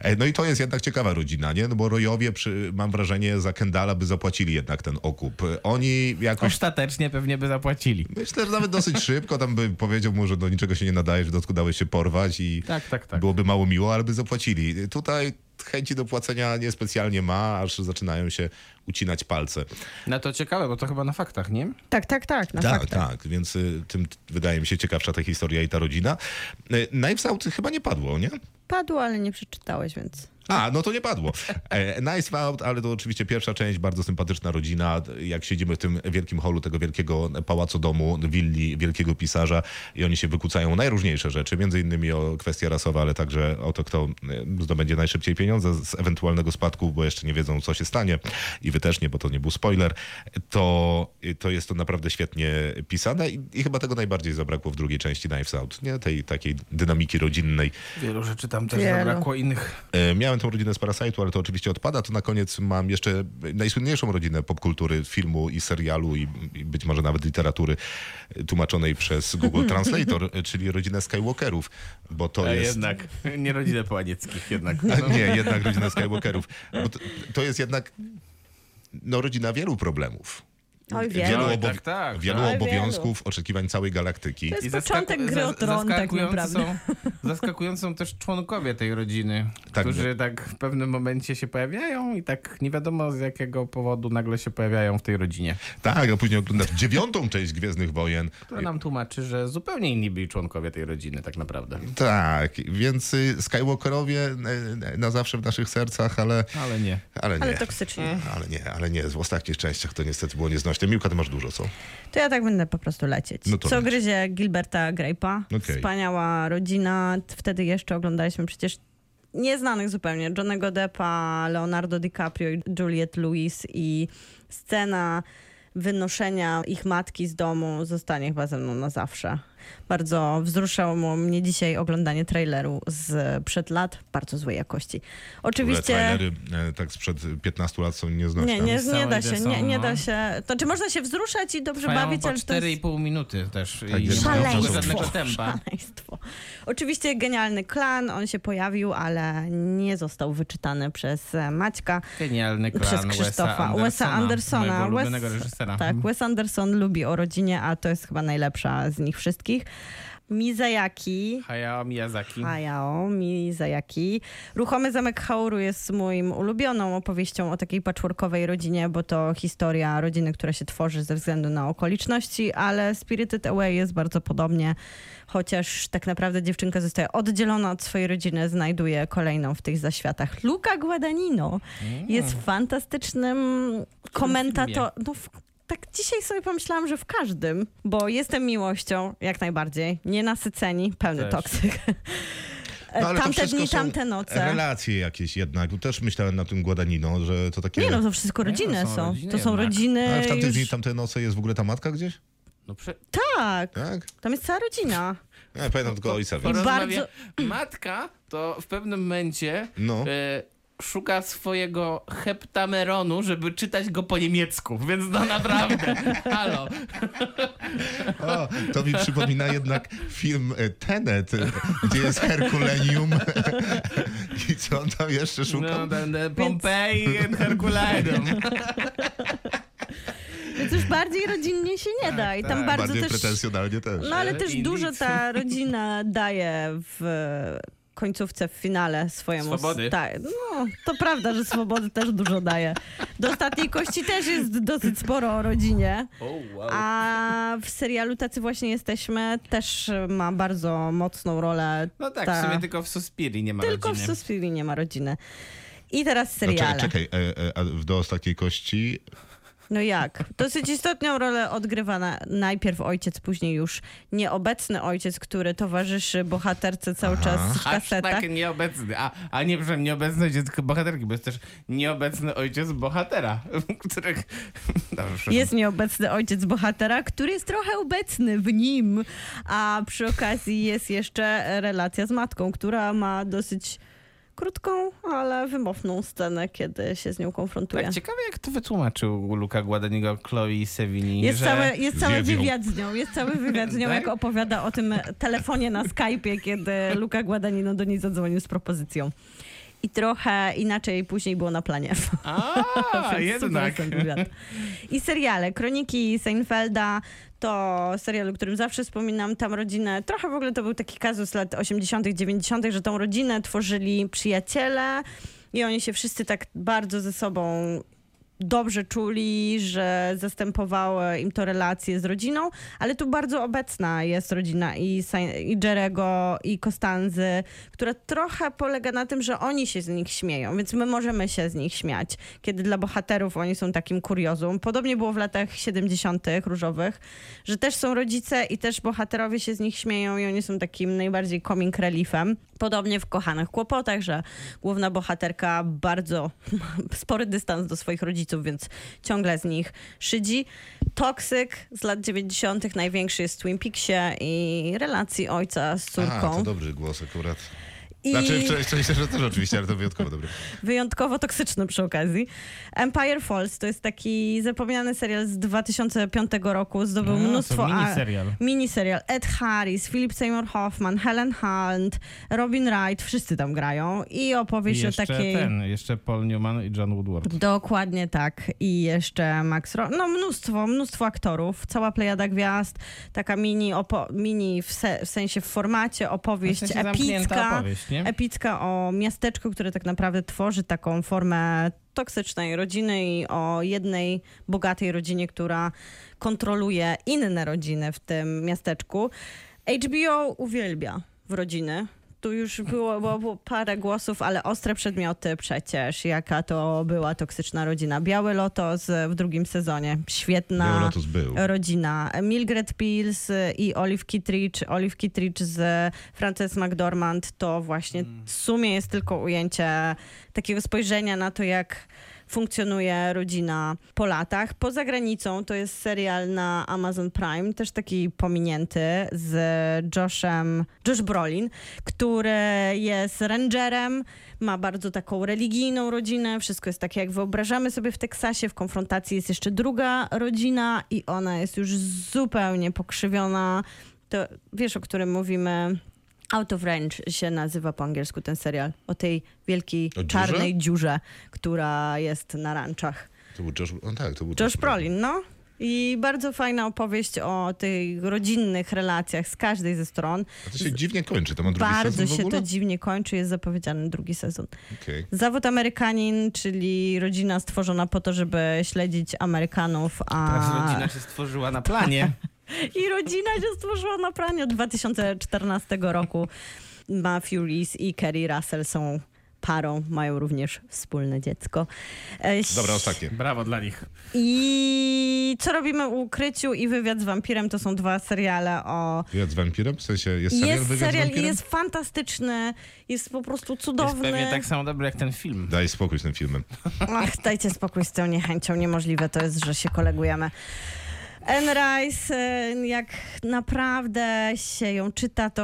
E, No i to jest jednak ciekawa rodzina, nie? No bo Rojowie, przy, mam wrażenie, za Kendala by zapłacili jednak ten okup. Oni jakoś Ostatecznie pewnie by zapłacili. Myślę, że nawet dosyć szybko tam by powiedział mu, że do niczego się nie nadaje, że dodatku dałeś się porwać i Tak, tak, tak. byłoby mało miło, ale by zapłacili. Tutaj chęci do płacenia niespecjalnie ma, aż zaczynają się ucinać palce. No to ciekawe, bo to chyba na faktach, nie? Tak, tak, tak, na tak, faktach. tak, więc y, tym wydaje mi się ciekawsza ta historia i ta rodzina. Y, Knives Out chyba nie padło, nie? Padło, ale nie przeczytałeś, więc... A, no to nie padło. E, nice Out, ale to oczywiście pierwsza część, bardzo sympatyczna rodzina. Jak siedzimy w tym wielkim holu tego wielkiego pałacodomu, willi wielkiego pisarza i oni się wykłócają o najróżniejsze rzeczy, między innymi o kwestie rasowe, ale także o to, kto e, zdobędzie najszybciej pieniądze z ewentualnego spadku, bo jeszcze nie wiedzą, co się stanie i wy też nie, bo to nie był spoiler. To, to jest to naprawdę świetnie pisane i, i chyba tego najbardziej zabrakło w drugiej części Knives Out, nie? Tej takiej dynamiki rodzinnej. Wielu rzeczy tam też Wielu. zabrakło innych. E, Miałem tą rodzinę z Parasite'u, ale to oczywiście odpada. To na koniec mam jeszcze najsłynniejszą rodzinę popkultury, filmu i serialu i, i być może nawet literatury tłumaczonej przez Google Translator, czyli rodzinę Skywalkerów, bo to A jest... jednak, nie rodzinę Połanieckich jednak. A Nie, jednak rodzina Skywalkerów. Bo to, to jest jednak no, rodzina wielu problemów. Oj, Wielu, wielu. Obo- tak, tak, wielu tak. obowiązków, oczekiwań całej galaktyki. To jest zaskaku- początek gry o tron, tak naprawdę. Są, zaskakujący są też członkowie tej rodziny, Tak, którzy tak w pewnym momencie się pojawiają i tak nie wiadomo z jakiego powodu nagle się pojawiają w tej rodzinie. Tak, a później oglądasz dziewiątą część Gwiezdnych Wojen. To nam tłumaczy, że zupełnie inni byli członkowie tej rodziny tak naprawdę. Tak, więc y, Skywalkerowie e, na zawsze w naszych sercach, ale, Ale nie. ale nie. Ale toksycznie. Ale nie, ale nie. W ostatnich częściach to niestety było nieznośne. Miłka, ty masz dużo, co? To ja tak będę po prostu lecieć. No Co leć. gryzie Gilberta Grape'a. Okej. Wspaniała rodzina. Wtedy jeszcze oglądaliśmy przecież nieznanych zupełnie. Johnnego Deppa, Leonardo DiCaprio i Juliette Lewis i scena wynoszenia ich matki z domu zostanie chyba ze mną na zawsze. Bardzo wzruszało mnie dzisiaj oglądanie traileru z przed lat, bardzo złej jakości. Oczywiście... trailery e, tak sprzed 15 lat są nieznośne. Nie, nie, nie da się, nie, nie no. da się. To znaczy można się wzruszać i dobrze Trwają bawić, po ale to jest 4,5 minuty też. Tak, i więc nie ma szaleństwo. żadnego tempa. Szaleństwo. Oczywiście genialny klan, on się pojawił, ale nie został wyczytany przez e, Maćka, Genialny klan przez Krzysztofa. Wesa Andersona, Wes- ulubionego reżysera. Tak. Wes Anderson lubi o rodzinie, a to jest chyba najlepsza z nich wszystkich. Mizajaki. Hayao Miyazaki. Hayao Mizajaki. Ruchomy Zamek Hauru jest moim ulubioną opowieścią o takiej patchworkowej rodzinie, bo to historia rodziny, która się tworzy ze względu na okoliczności, ale Spirited Away jest bardzo podobnie, chociaż tak naprawdę dziewczynka zostaje oddzielona od swojej rodziny, znajduje kolejną w tych zaświatach. Luca Guadagnino jest fantastycznym komentatorem. No, tak dzisiaj sobie pomyślałam, że w każdym, bo jestem miłością, jak najbardziej, nienasyceni, pełny Też. toksyk. No, ale tamte dni, są tamte noce. Relacje jakieś jednak. Też myślałem na tym Guadagnino, że to takie... Nie no, to wszystko Nie, no, rodziny są są. rodziny To są jednak. rodziny Ale w tamte już... dni, tamte noce jest w ogóle ta matka gdzieś? No prze... Tak, Tak? tam jest cała rodzina. Ja pamiętam tylko ojca. Bardzo- Matka to w pewnym momencie No. e, szuka swojego heptameronu, żeby czytać go po niemiecku, więc no naprawdę, halo. O, to mi przypomina jednak film e, Tenet, gdzie jest Herkulenium i co on tam jeszcze szukał? No, Pompeii and Herculaneum. Więc już bardziej rodzinnie się nie da. I tam tak. bardzo Bardziej też... pretensjonalnie też. No ale też dużo ta rodzina daje w końcówce, w finale swojemu... Swobody. Tak, no to prawda, że swobody też dużo daje. Do ostatniej kości też jest dosyć sporo o rodzinie. Oh, wow. A w serialu Tacy Właśnie Jesteśmy też ma bardzo mocną rolę. No tak, ta- w sumie tylko w Suspiri nie ma Tylko rodziny. w Suspirii nie ma rodziny. I teraz No, czekaj, seriale. czekaj e, e, do ostatniej kości No jak? Dosyć istotną rolę odgrywa na, najpierw ojciec, później już nieobecny ojciec, który towarzyszy bohaterce cały Aha. czas w kasetach. Hashtag nieobecny. A, a nie, przepraszam, nieobecny ojciec tylko bohaterki, bo jest też nieobecny ojciec bohatera, których... Dobrze. Jest nieobecny ojciec bohatera, który jest trochę obecny w nim, a przy okazji jest jeszcze relacja z matką, która ma dosyć krótką, ale wymowną scenę, kiedy się z nią konfrontuje. Tak, ciekawe jak to wytłumaczył Luca Guadagnino Chloe Sevigny, Jest, że... cały, jest cały wywiad z nią, jest cały wywiad z nią, Tak? jak opowiada o tym telefonie na Skype'ie, kiedy Luca Guadagnino do niej zadzwonił z propozycją. I trochę inaczej później było na planie. A, jednak. I seriale. Kroniki Seinfelda to serial, o którym zawsze wspominam. Tam rodzinę, trochę w ogóle to był taki kazus lat 80., 90., że tą rodzinę tworzyli przyjaciele i oni się wszyscy tak bardzo ze sobą dobrze czuli, że zastępowały im to relacje z rodziną, ale tu bardzo obecna jest rodzina i, i Jerego, i Kostanzy, która trochę polega na tym, że oni się z nich śmieją, więc my możemy się z nich śmiać, kiedy dla bohaterów oni są takim kuriozum. Podobnie było w latach 70. różowych, że też są rodzice i też bohaterowie się z nich śmieją i oni są takim najbardziej comic reliefem. Podobnie w Kochanych Kłopotach, że główna bohaterka bardzo spory dystans do swoich rodziców, więc ciągle z nich szydzi. Toksyk z lat 90. największy jest w Twin Peaksie i relacji ojca z A, córką. to dobry głos akurat. I Znaczy, w szczęście, że też oczywiście, ale to wyjątkowo dobry. wyjątkowo toksyczny przy okazji. Empire Falls to jest taki zapomniany serial z 2005 roku. Zdobył A, mnóstwo... to a- miniserial. Miniserial. Ed Harris, Philip Seymour Hoffman, Helen Hunt, Robin Wright, wszyscy tam grają. I I opowieść jeszcze o takiej... ten, jeszcze Paul Newman i John Woodward. Dokładnie tak. I jeszcze Max Ro... No mnóstwo, mnóstwo aktorów. Cała plejada gwiazd. Taka mini, opo- mini w, se- w sensie w formacie opowieść W sensie epicka. opowieść, Epicka o miasteczku, które tak naprawdę tworzy taką formę toksycznej rodziny i o jednej bogatej rodzinie, która kontroluje inne rodziny w tym miasteczku. HBO uwielbia w rodziny. Tu już było, było, było parę głosów, ale ostre przedmioty przecież, jaka to była toksyczna rodzina. Biały Lotos w drugim sezonie, świetna rodzina. Mildred Pills i Olive Kittredge. Olive Kittredge z Frances McDormand to właśnie w sumie jest tylko ujęcie takiego spojrzenia na to, jak funkcjonuje rodzina po latach. Poza granicą to jest serial na Amazon Prime, też taki pominięty z Joshem, Josh Brolin, który jest rangerem, ma bardzo taką religijną rodzinę, wszystko jest takie jak wyobrażamy sobie w Teksasie, w konfrontacji jest jeszcze druga rodzina i ona jest już zupełnie pokrzywiona. To wiesz, o którym mówimy... Out of Range się nazywa po angielsku ten serial. O tej wielkiej O dziurze? czarnej dziurze, która jest na ranczach. To był Josh, o, tak, to był Josh Brolin, no. I bardzo fajna opowieść o tych rodzinnych relacjach z każdej ze stron. A to się dziwnie kończy, to ma drugi Bardzo sezon w się ogóle? to dziwnie kończy, jest zapowiedziany drugi sezon. Okej. Zawód Amerykanin, czyli rodzina stworzona po to, żeby śledzić Amerykanów, Ta a... rodzina się stworzyła na planie. I rodzina się stworzyła na planie od 2014 roku. Matthew Reese i Kerry Russell są parą, mają również wspólne dziecko. E, Dobra, ostatnie. Brawo dla nich. I co robimy u ukryciu i wywiad z wampirem to są dwa seriale o. Wywiad z wampirem? W sensie jest serial Jest Wywiad serial i wampirem? jest fantastyczny, jest po prostu Jest cudowny. pewnie tak samo dobry jak ten film. Daj spokój z tym filmem. Ach, dajcie spokój z tą niechęcią. Niemożliwe to jest, że się kolegujemy. Anne Rice, e, jak naprawdę się ją czyta, to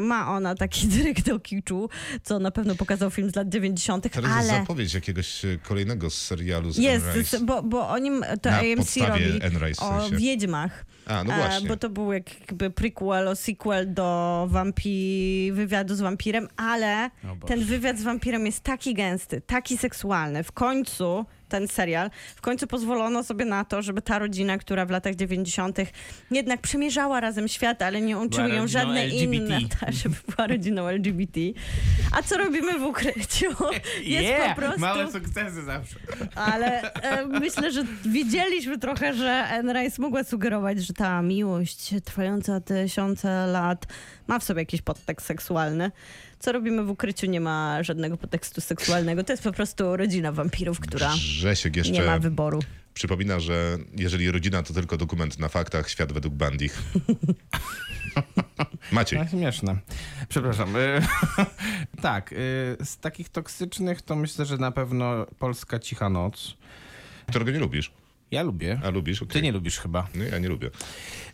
ma ona taki dryg do kiczu, co na pewno pokazał film z lat 90., Teraz jest ale zapowiedź jakiegoś e, kolejnego serialu z jest, Anne Rice. bo, bo o nim to Na AMC robi Anne Rice w o sensie. wiedźmach. A, no E, właśnie. Bo to był jakby prequel, o sequel do wampi... wywiadu z wampirem, ale ten wywiad z wampirem jest taki gęsty, taki seksualny. W końcu ten serial, w końcu pozwolono sobie na to, żeby ta rodzina, która w latach 90. jednak przemierzała razem świat, ale nie łączyły ją żadne LGBT. inne, ta, żeby była rodziną LGBT. A co robimy w ukryciu? Jest Yeah, po prostu Małe sukcesy zawsze. ale e, myślę, że widzieliśmy trochę, że Anne Rice mogła sugerować, że ta miłość trwająca tysiące lat ma w sobie jakiś podtekst seksualny. Co robimy w ukryciu nie ma żadnego podtekstu seksualnego. To jest po prostu rodzina wampirów, która Grzesiek nie ma jeszcze wyboru. przypomina, że jeżeli rodzina to tylko dokument na faktach, świat według Bandich. Maciej. No, śmieszne. Przepraszam. Y, tak, y, z takich toksycznych to myślę, że na pewno Polska Cicha Noc. Którego nie lubisz? Ja lubię. A lubisz? Ty Okej. nie lubisz chyba. Nie, ja nie lubię.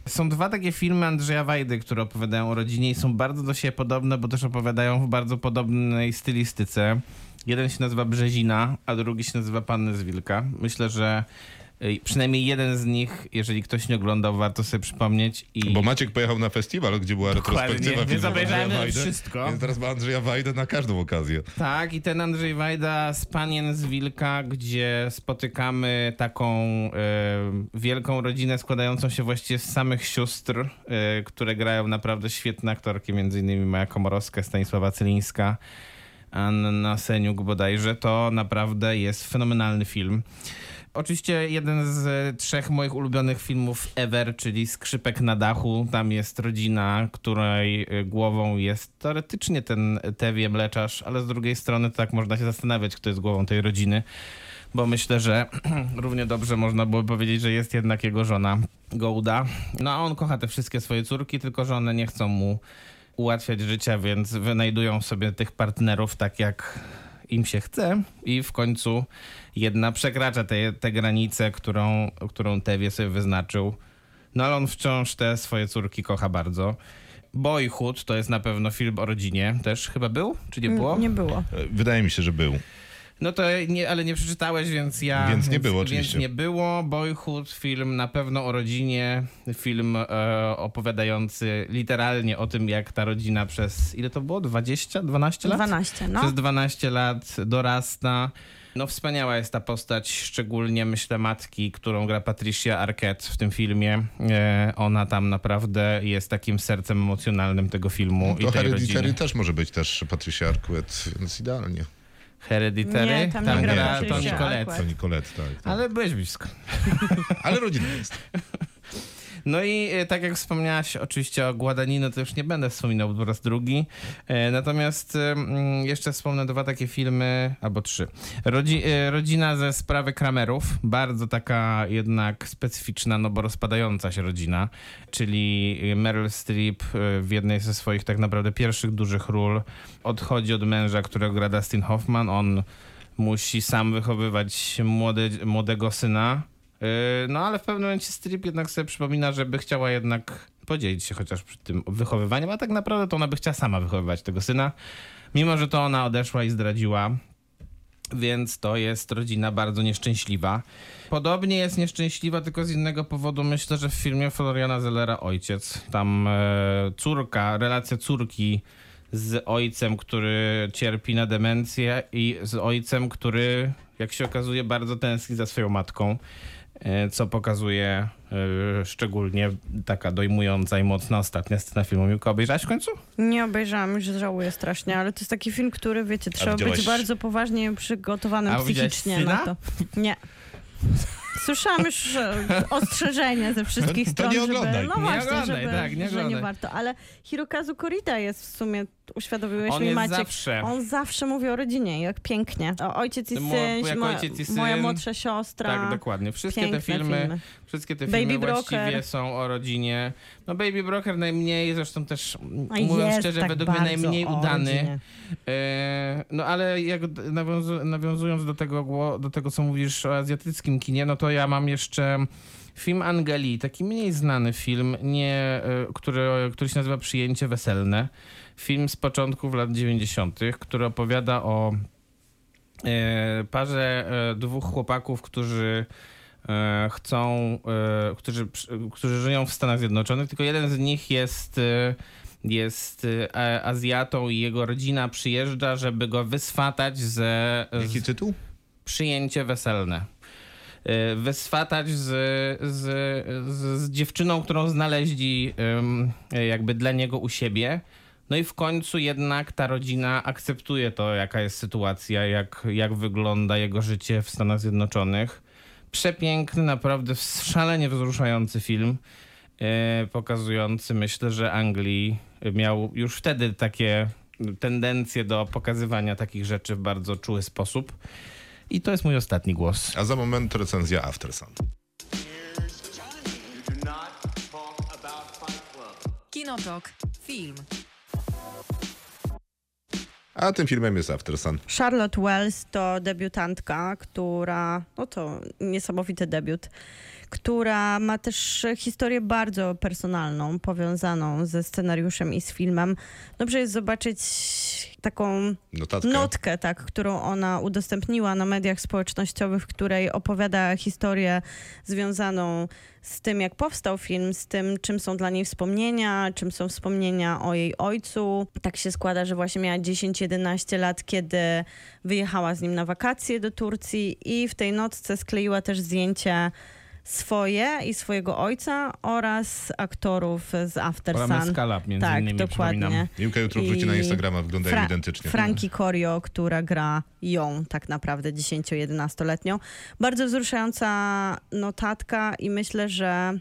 Są dwa takie filmy Andrzeja Wajdy, które opowiadają o rodzinie i są bardzo do siebie podobne, bo też opowiadają w bardzo podobnej stylistyce. Jeden się nazywa Brzezina, a drugi się nazywa Panny z Wilka. Myślę, że przynajmniej jeden z nich, jeżeli ktoś nie oglądał, warto sobie przypomnieć. I Bo Maciek pojechał na festiwal, gdzie była Dokładnie, retrospektywa więc obejrzałem Wajdy, wszystko. Więc teraz ma Andrzeja Wajdę na każdą okazję. Tak, i ten Andrzej Wajda z Panien z Wilka, gdzie spotykamy taką e, wielką rodzinę składającą się właściwie z samych sióstr, e, które grają naprawdę świetne aktorki, między innymi Maja Komorowska, Stanisława Cylińska, Anna Seniuk bodajże. To naprawdę jest fenomenalny film. Oczywiście jeden z e, trzech moich ulubionych filmów ever, czyli Skrzypek na dachu. Tam jest rodzina, której e, głową jest teoretycznie ten Tewie Mleczarz, ale z drugiej strony tak można się zastanawiać, kto jest głową tej rodziny. Bo myślę, że równie dobrze można było powiedzieć, że jest jednak jego żona Gołda. No a on kocha te wszystkie swoje córki, tylko że one nie chcą mu ułatwiać życia, więc wynajdują sobie tych partnerów tak jak im się chce i w końcu jedna przekracza te, te granice, którą, którą Tewie sobie wyznaczył. No ale on wciąż te swoje córki kocha bardzo. Boyhood to jest na pewno film o rodzinie. Też chyba był? Czy nie było? Nie było. E, Wydaje mi się, że był. No to nie, ale nie przeczytałeś, więc ja... Więc nie było, oczywiście. Więc nie było. Boyhood, film na pewno o rodzinie, film e, opowiadający literalnie o tym, jak ta rodzina przez, ile to było? 20? 12 lat? 12, no. Przez 12 lat dorasta. No wspaniała jest ta postać, szczególnie myślę matki, którą gra Patricia Arquette w tym filmie. E, ona tam naprawdę jest takim sercem emocjonalnym tego filmu i To tej Hereditary rodziny. też może być też Patricia Arquette, więc idealnie. Hereditary? Nie, tam nie gra gra Toni Collette. Arquette. To Nicolette, tak. tak. Ale byłeś blisko. Ale rodzina jest. No i e, tak jak wspomniałaś oczywiście o Guadagnino, to już nie będę wspominał po raz drugi. E, Natomiast e, jeszcze wspomnę dwa takie filmy, albo trzy. Rodzi, rodzina ze sprawy Kramerów, bardzo taka jednak specyficzna, no bo rozpadająca się rodzina, czyli Meryl Streep w jednej ze swoich tak naprawdę pierwszych dużych ról odchodzi od męża, którego gra Dustin Hoffman. On musi sam wychowywać młode, młodego syna. Yy, No ale w pewnym momencie Strip jednak sobie przypomina, że by chciała jednak podzielić się chociaż przy tym wychowywaniem, a tak naprawdę to ona by chciała sama wychowywać tego syna, mimo że to ona odeszła i zdradziła więc to jest rodzina bardzo nieszczęśliwa. Podobnie jest nieszczęśliwa, tylko z innego powodu. Myślę, że w filmie Floriana Zellera ojciec, tam e, córka, relacja córki z ojcem, który cierpi na demencję i z ojcem, który, jak się okazuje, bardzo tęskni za swoją matką. E, Co pokazuje e, szczególnie taka dojmująca i mocna ostatnia scena filmu. Miłka, obejrzałaś w końcu? Nie obejrzałam, już żałuję strasznie, ale to jest taki film, który, wiecie, trzeba widziałaś- być bardzo poważnie przygotowanym A psychicznie syna? na to. Nie. Słyszałam już e, ostrzeżenia ze wszystkich stron, nie żeby, no Nie właśnie, oglądaj, żeby, tak, nie że nie oglądaj. warto. Ale Hirokazu Korita jest w sumie, uświadomiłeś On mi Maciek, zawsze. on zawsze mówi o rodzinie, jak pięknie. O, ojciec i Mo- syn, moja, ojciec i syn. moja młodsza siostra. Tak, dokładnie. Wszystkie Piękne te filmy, filmy. wszystkie te Baby filmy Broker. właściwie są o rodzinie. No Baby Broker najmniej, zresztą też A mówiąc jest szczerze, tak według mnie najmniej udany. E, no ale jak nawiązu, nawiązując do tego, do tego, co mówisz o azjatyckim kinie, no to ja mam jeszcze film Angeli, taki mniej znany film, nie, e, który, który się nazywa Przyjęcie Weselne. Film z początków lat 90., który opowiada o e, parze e, dwóch chłopaków, którzy e, chcą, którzy, którzy żyją w Stanach Zjednoczonych, tylko jeden z nich jest, jest Azjatą i jego rodzina przyjeżdża, żeby go wyswatać ze Jaki tytuł? przyjęcie weselne. Wyswatać z, z, z, z dziewczyną, którą znaleźli jakby dla niego u siebie. No i w końcu jednak ta rodzina akceptuje to, jaka jest sytuacja, jak, jak wygląda jego życie w Stanach Zjednoczonych. Przepiękny, naprawdę szalenie wzruszający film, e, pokazujący, myślę, że Anglii miał już wtedy takie tendencje do pokazywania takich rzeczy w bardzo czuły sposób. I to jest mój ostatni głos. A za moment recenzja After Sun. Kinotok. Film. A tym filmem jest After Sun. Charlotte Wells to debiutantka, która, no to niesamowity debiut, która ma też historię bardzo personalną, powiązaną ze scenariuszem i z filmem. Dobrze jest zobaczyć taką Notatkę. notkę, tak, którą ona udostępniła na mediach społecznościowych, w której opowiada historię związaną z tym, jak powstał film, z tym, czym są dla niej wspomnienia, czym są wspomnienia o jej ojcu. Tak się składa, że właśnie miała 10-11 lat, kiedy wyjechała z nim na wakacje do Turcji i w tej notce skleiła też zdjęcie swoje i swojego ojca oraz aktorów z After Oraz Sun. Skala między tak, innymi, dokładnie. przypominam. Miłka jutro wrzuci na Instagrama, wyglądają Fra- identycznie. Franki Corio, która gra ją tak naprawdę 10-11-letnią. Bardzo wzruszająca notatka i myślę, że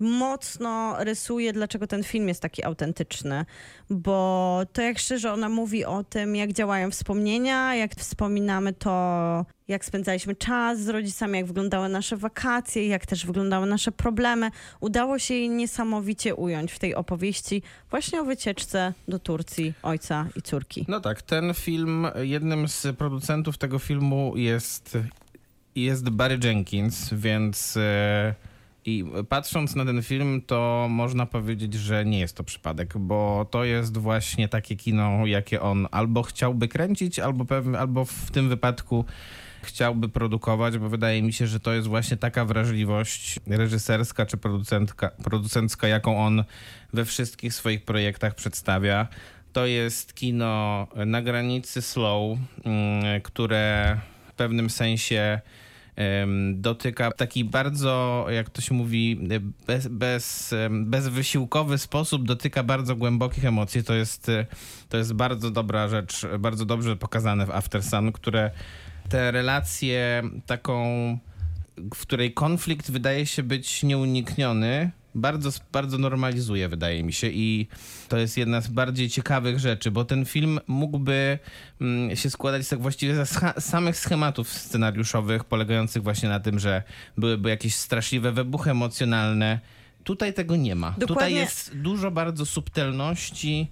mocno rysuje, dlaczego ten film jest taki autentyczny, bo to jak szczerze ona mówi o tym, jak działają wspomnienia, jak wspominamy to, jak spędzaliśmy czas z rodzicami, jak wyglądały nasze wakacje, jak też wyglądały nasze problemy. Udało się jej niesamowicie ująć w tej opowieści właśnie o wycieczce do Turcji ojca i córki. No tak, ten film, jednym z producentów tego filmu jest, jest Barry Jenkins, więc e, i patrząc na ten film, to można powiedzieć, że nie jest to przypadek, bo to jest właśnie takie kino, jakie on albo chciałby kręcić, albo, pewnie, albo w tym wypadku chciałby produkować, bo wydaje mi się, że to jest właśnie taka wrażliwość reżyserska czy producentka, producencka, jaką on we wszystkich swoich projektach przedstawia. To jest kino na granicy slow, mm, które w pewnym sensie dotyka w taki bardzo, jak to się mówi, bez, bez, bezwysiłkowy sposób dotyka bardzo głębokich emocji. To jest, e, to jest bardzo dobra rzecz, bardzo dobrze pokazane w After Sun, które te relacje taką, w której konflikt wydaje się być nieunikniony, bardzo, bardzo normalizuje, wydaje mi się. I to jest jedna z bardziej ciekawych rzeczy, bo ten film mógłby mm, się składać z tak właściwie scha- samych schematów scenariuszowych, polegających właśnie na tym, że byłyby jakieś straszliwe wybuchy emocjonalne. Tutaj tego nie ma. Tutaj Dokładnie. jest dużo bardzo subtelności.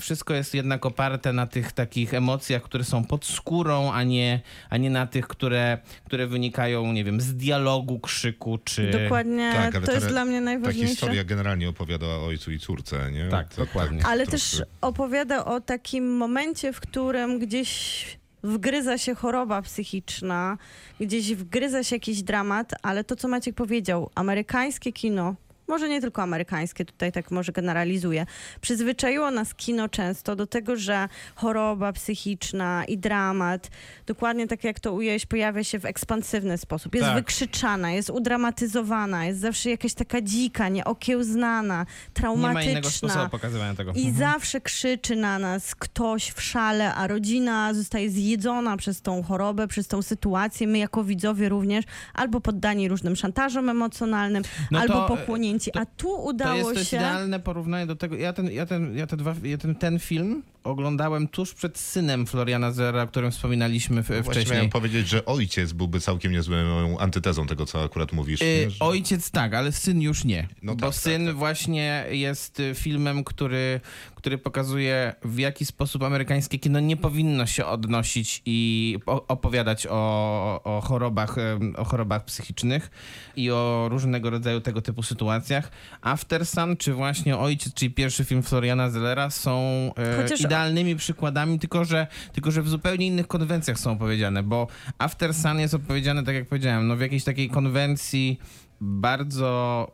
wszystko jest jednak oparte na tych takich emocjach, które są pod skórą, a nie, a nie na tych, które, które wynikają, nie wiem, z dialogu, krzyku czy. Dokładnie, Tak, to jest ta- dla mnie Ta najważniejsze. historia generalnie opowiada o ojcu i córce, nie? Tak, dokładnie. Ale troszkę- też opowiada o takim momencie, w którym gdzieś wgryza się choroba psychiczna, gdzieś wgryza się jakiś dramat, ale to, co Maciek powiedział, amerykańskie kino, może nie tylko amerykańskie, tutaj tak może generalizuję, przyzwyczaiło nas kino często do tego, że choroba psychiczna i dramat, dokładnie tak jak to ująłeś, pojawia się w ekspansywny sposób. Jest Tak. wykrzyczana, jest udramatyzowana, jest zawsze jakaś taka dzika, nieokiełznana, Nie traumatyczna. ma innego sposobu pokazywania tego. I zawsze krzyczy na nas ktoś w szale, a rodzina zostaje zjedzona przez tą chorobę, przez tą sytuację. My jako widzowie również albo poddani różnym szantażom emocjonalnym, No albo to, e, pochłonięci. to- a tu udało jest, to jest się... idealne porównanie do tego. Ja ten, ja ten, ja te dwa, ja ten, ten film oglądałem tuż przed synem Floriana Zera, o którym wspominaliśmy w, Właśnie wcześniej. miałem powiedzieć, że ojciec byłby całkiem niezłą antytezą tego, co akurat mówisz. Y? Że- ojciec tak, ale syn już nie. No bo tak, syn tak, tak. właśnie jest y, filmem, który, który pokazuje w jaki sposób amerykańskie kino nie powinno się odnosić i opowiadać o, o, chorobach, o chorobach psychicznych i o różnego rodzaju tego typu sytuacjach. After Sun, czy właśnie Ojciec, czyli pierwszy film Floriana Zellera są e, Chociaż- idealnymi przykładami, tylko że, tylko że w zupełnie innych konwencjach są opowiedziane, bo After Sun jest opowiedziane, tak jak powiedziałem, no w jakiejś takiej konwencji bardzo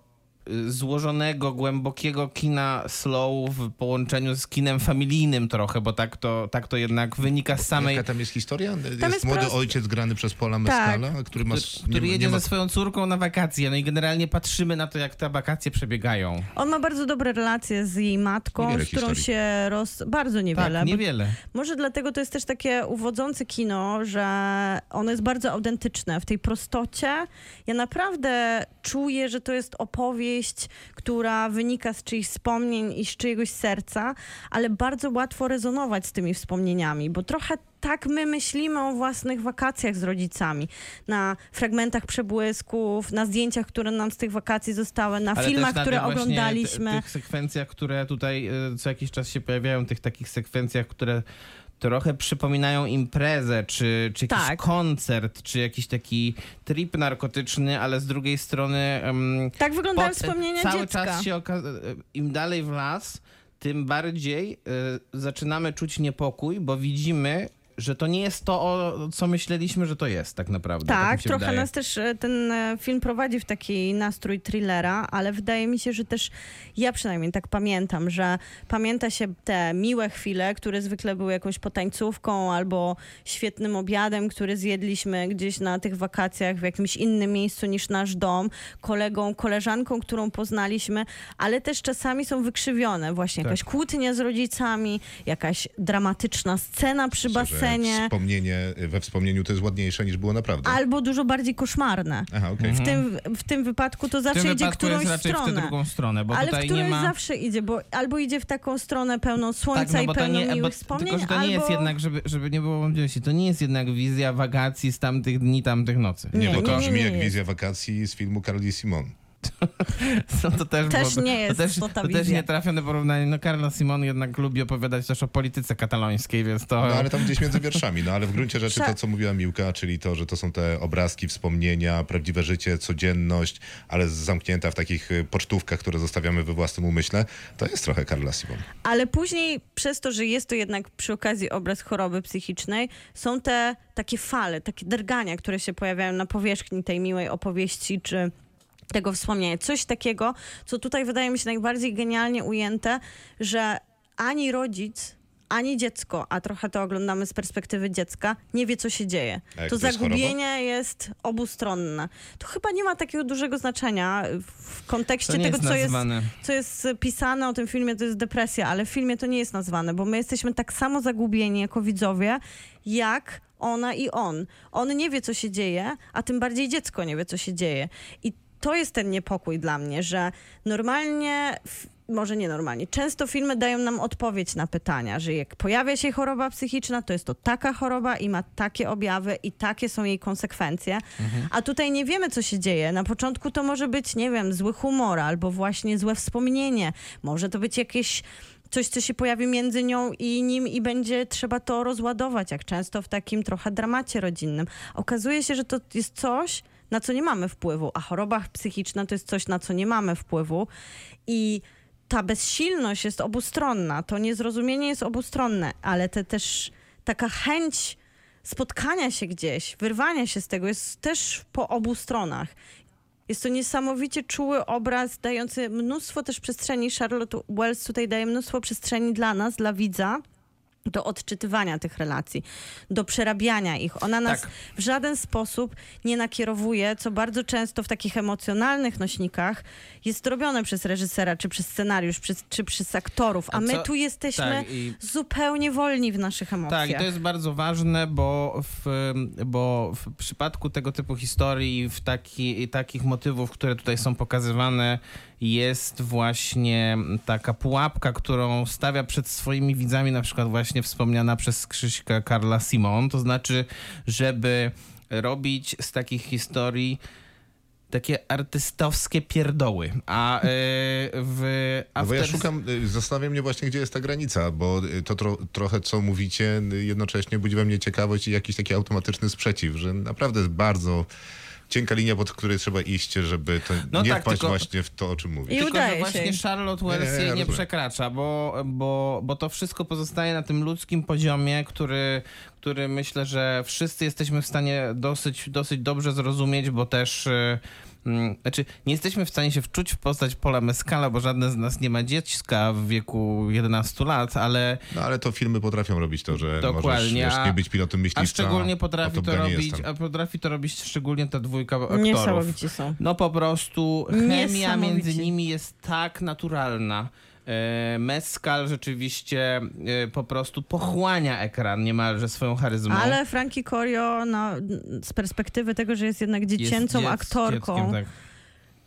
złożonego, głębokiego kina slow w połączeniu z kinem familijnym trochę, bo tak to, tak to jednak wynika z samej... Jaka tam jest historia? jest, jest młody prosto- ojciec grany przez Paula Tak. Mescala, który ma... Który, który nie, jedzie nie ma ze swoją córką na wakacje, no i generalnie patrzymy na to, jak te wakacje przebiegają. On ma bardzo dobre relacje z jej matką, Niewiele z którą historii. się roz... Bardzo niewiele. Tak, niewiele. Może dlatego to jest też takie uwodzące kino, że ono jest bardzo autentyczne w tej prostocie. Ja naprawdę czuję, że to jest opowieść, która wynika z czyichś wspomnień i z czyjegoś serca, ale bardzo łatwo rezonować z tymi wspomnieniami, bo trochę tak my myślimy o własnych wakacjach z rodzicami. Na fragmentach przebłysków, na zdjęciach, które nam z tych wakacji zostały, na Ale filmach, na które oglądaliśmy. Ty, tych sekwencjach, które tutaj y, co jakiś czas się pojawiają, tych takich sekwencjach, które trochę przypominają imprezę, czy, czy jakiś Tak. koncert, czy jakiś taki trip narkotyczny, ale z drugiej strony... em, Tak wyglądają pot- wspomnienia cały dziecka. czas się oka- im dalej w las, tym bardziej y, zaczynamy czuć niepokój, bo widzimy, że to nie jest to, o, co myśleliśmy, że to jest tak naprawdę. Tak, się trochę wydaje. nas też e, ten e, film prowadzi w taki nastrój thrillera, ale wydaje mi się, że też ja przynajmniej tak pamiętam, że pamięta się te miłe chwile, które zwykle były jakąś potańcówką albo świetnym obiadem, który zjedliśmy gdzieś na tych wakacjach w jakimś innym miejscu niż nasz dom, kolegą, koleżanką, którą poznaliśmy, ale też czasami są wykrzywione. Właśnie Tak. jakaś kłótnia z rodzicami, jakaś dramatyczna scena przy Myślę, basenie. Wspomnienie, we wspomnieniu to jest ładniejsze niż było naprawdę. Albo dużo bardziej koszmarne. Aha, okej. W, tym, w tym wypadku to W zawsze tym idzie którąś jest raczej w stronę. tę drugą stronę, bo ale którąś ma... zawsze idzie, bo albo idzie w taką stronę pełną słońca Tak, no i bo pełną nie, bo, miłych wspomnień, tylko, że to albo... nie jest jednak, żeby, żeby nie było wątpliwości, to nie jest jednak wizja wakacji z tamtych dni, tamtych nocy. Nie, Nie, bo to nie, brzmi nie jak jest. wizja wakacji z filmu Carly Simon. No to też, Też byłoby- nie jest to też, to też nietrafione porównanie. No Carla Simon jednak lubi opowiadać też o polityce katalońskiej, więc to... No ale tam gdzieś między wierszami, no ale w gruncie rzeczy to, co mówiła Miłka, czyli to, że to są te obrazki, wspomnienia, prawdziwe życie, codzienność, ale zamknięta w takich y, pocztówkach, które zostawiamy we własnym umyśle, to jest trochę Carla Simon. Ale później, przez to, że jest to jednak przy okazji obraz choroby psychicznej, są te takie fale, takie drgania, które się pojawiają na powierzchni tej miłej opowieści, czy tego wspomnienia. Coś takiego, co tutaj wydaje mi się najbardziej genialnie ujęte, że ani rodzic, ani dziecko, a trochę to oglądamy z perspektywy dziecka, nie wie, co się dzieje. To to jest zagubienie jest obustronne. To chyba nie ma takiego dużego znaczenia w kontekście tego, jest co jest co jest pisane o tym filmie, to jest depresja, ale w filmie to nie jest nazwane, bo my jesteśmy tak samo zagubieni jako widzowie, jak ona i on. On nie wie, co się dzieje, a tym bardziej dziecko nie wie, co się dzieje. I to jest ten niepokój dla mnie, że normalnie może nie normalnie. Często filmy dają nam odpowiedź na pytania, że jak pojawia się choroba psychiczna, to jest to taka choroba i ma takie objawy i takie są jej konsekwencje. A tutaj nie wiemy, co się dzieje. Na początku to może być, nie wiem, zły humor albo właśnie złe wspomnienie. Może to być jakieś coś, co się pojawi między nią i nim i będzie trzeba to rozładować, jak często w takim trochę dramacie rodzinnym. Okazuje się, że to jest coś, na co nie mamy wpływu, a choroba psychiczna to jest coś, na co nie mamy wpływu i ta bezsilność jest obustronna, to niezrozumienie jest obustronne, ale te też taka chęć spotkania się gdzieś, wyrwania się z tego jest też po obu stronach. Jest to niesamowicie czuły obraz, dający mnóstwo też przestrzeni. Charlotte Wells tutaj daje mnóstwo przestrzeni dla nas, dla widza, do odczytywania tych relacji, do przerabiania ich. Ona nas Tak. w żaden sposób nie nakierowuje, co bardzo często w takich emocjonalnych nośnikach jest robione przez reżysera, czy przez scenariusz, przez, czy przez aktorów, a, A my co- tu jesteśmy tak, i- zupełnie wolni w naszych emocjach. Tak, i to jest bardzo ważne, bo w, bo w przypadku tego typu historii, w taki, takich motywów, które tutaj są pokazywane, jest właśnie taka pułapka, którą stawia przed swoimi widzami, na przykład właśnie wspomniana przez Krzyśka Karla Simon, to znaczy, żeby robić z takich historii takie artystowskie pierdoły. A y, w No bo ja After- szukam, y, zastanawia mnie właśnie, gdzie jest ta granica, bo y, to tro, trochę, co mówicie, jednocześnie budzi we mnie ciekawość i jakiś taki automatyczny sprzeciw, że naprawdę jest bardzo cienka linia, pod której trzeba iść, żeby to No nie tak, wpaść tylko- właśnie w to, o czym mówisz. I Tylko, udaje że właśnie się. Charlotte Nie, Wells nie, jej nie rozumiem. przekracza, bo, bo, bo to wszystko pozostaje na tym ludzkim poziomie, który, który myślę, że wszyscy jesteśmy w stanie dosyć, dosyć dobrze zrozumieć, bo też... y, mm, Znaczy, nie jesteśmy w stanie się wczuć w postać Pola Mescala, bo żadne z nas nie ma dziecka w wieku 11 lat, ale No ale to filmy potrafią robić to, że Dokładnie, możesz wiesz, a- nie być pilotem a myśliwca. szczególnie a potrafi Top to robić, a potrafi to robić szczególnie ta dwójka aktorów. Niesamowici są. No po prostu chemia między nimi jest tak naturalna. E, Mescal rzeczywiście e, po prostu pochłania ekran niemalże swoją charyzmą. Ale Frankie Corio no, z perspektywy tego, że jest jednak Jest dziecięcą dziec- aktorką, dzieckiem, tak.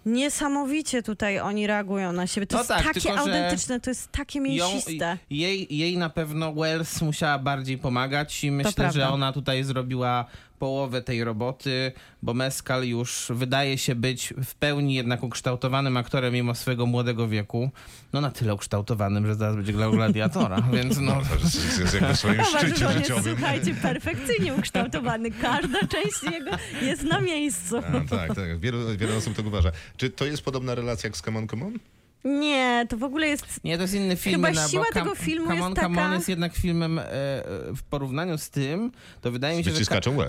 niesamowicie tutaj oni reagują na siebie. To No jest tak, takie tylko, autentyczne, to jest takie mięsiste. jej, jej na pewno Wells musiała bardziej pomagać i myślę, że ona tutaj zrobiła połowę tej roboty, bo Mescal już wydaje się być w pełni jednak ukształtowanym aktorem mimo swojego młodego wieku. No na tyle ukształtowanym, że zaraz będzie grał gladiatora, więc no... To jest, jest jakby swoim szczycie on jest, słuchajcie, perfekcyjnie ukształtowany. Każda część jego jest na miejscu. A, tak, tak. Wielu, wiele osób tak uważa. Czy to jest podobna relacja jak z Come On, Come On? Nie, to w ogóle jest... Nie, to jest inny film. Chyba no, siła bo tego filmu Come jest on, Come taka- On jest jednak filmem e, e, w porównaniu z tym, to wydaje mi się, że.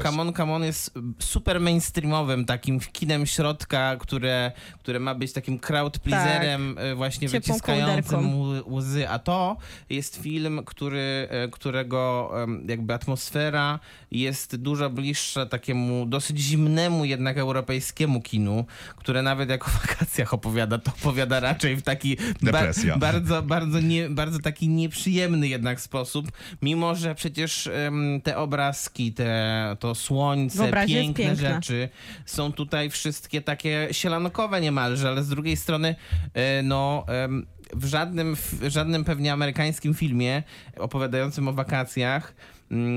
Come on, Come On jest super mainstreamowym takim kinem środka, które, które ma być takim crowd pleaserem e, właśnie Ciepłą wyciskającym kołderką. łzy- a to jest film, który, e, którego jakby atmosfera jest dużo bliższa takiemu dosyć zimnemu jednak europejskiemu kinu, które nawet jak o wakacjach opowiada, to opowiada raczej w taki Depresja. bardzo, bardzo, nie, bardzo taki nieprzyjemny jednak sposób, mimo że przecież em, te obrazki, te, to słońce, piękne rzeczy są tutaj wszystkie takie sielankowe niemalże, ale z drugiej strony e, no... em, w żadnym, w żadnym pewnie amerykańskim filmie opowiadającym o wakacjach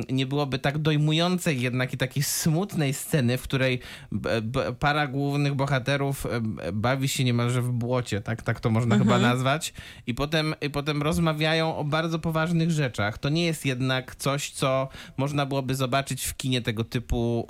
nie byłoby tak dojmującej jednak i takiej smutnej sceny, w której para głównych bohaterów e, bawi się niemalże w błocie, tak, tak to można chyba nazwać, i potem, i potem rozmawiają o bardzo poważnych rzeczach. To nie jest jednak coś, co można byłoby zobaczyć w kinie tego typu,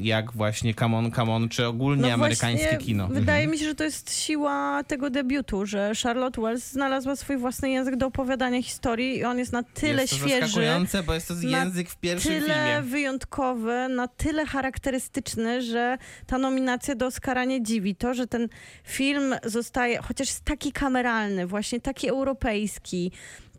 jak właśnie Come On, Come On, czy ogólnie amerykańskie No właśnie kino. Wydaje mi się, że to jest siła tego debiutu, że Charlotte Wells znalazła swój własny język do opowiadania historii i on jest na tyle jest to świeży, bo jest to język w pierwszym tyle filmie. wyjątkowy, na tyle charakterystyczny, że ta nominacja do Oscara nie dziwi. To, że ten film zostaje, chociaż jest taki kameralny, właśnie taki europejski,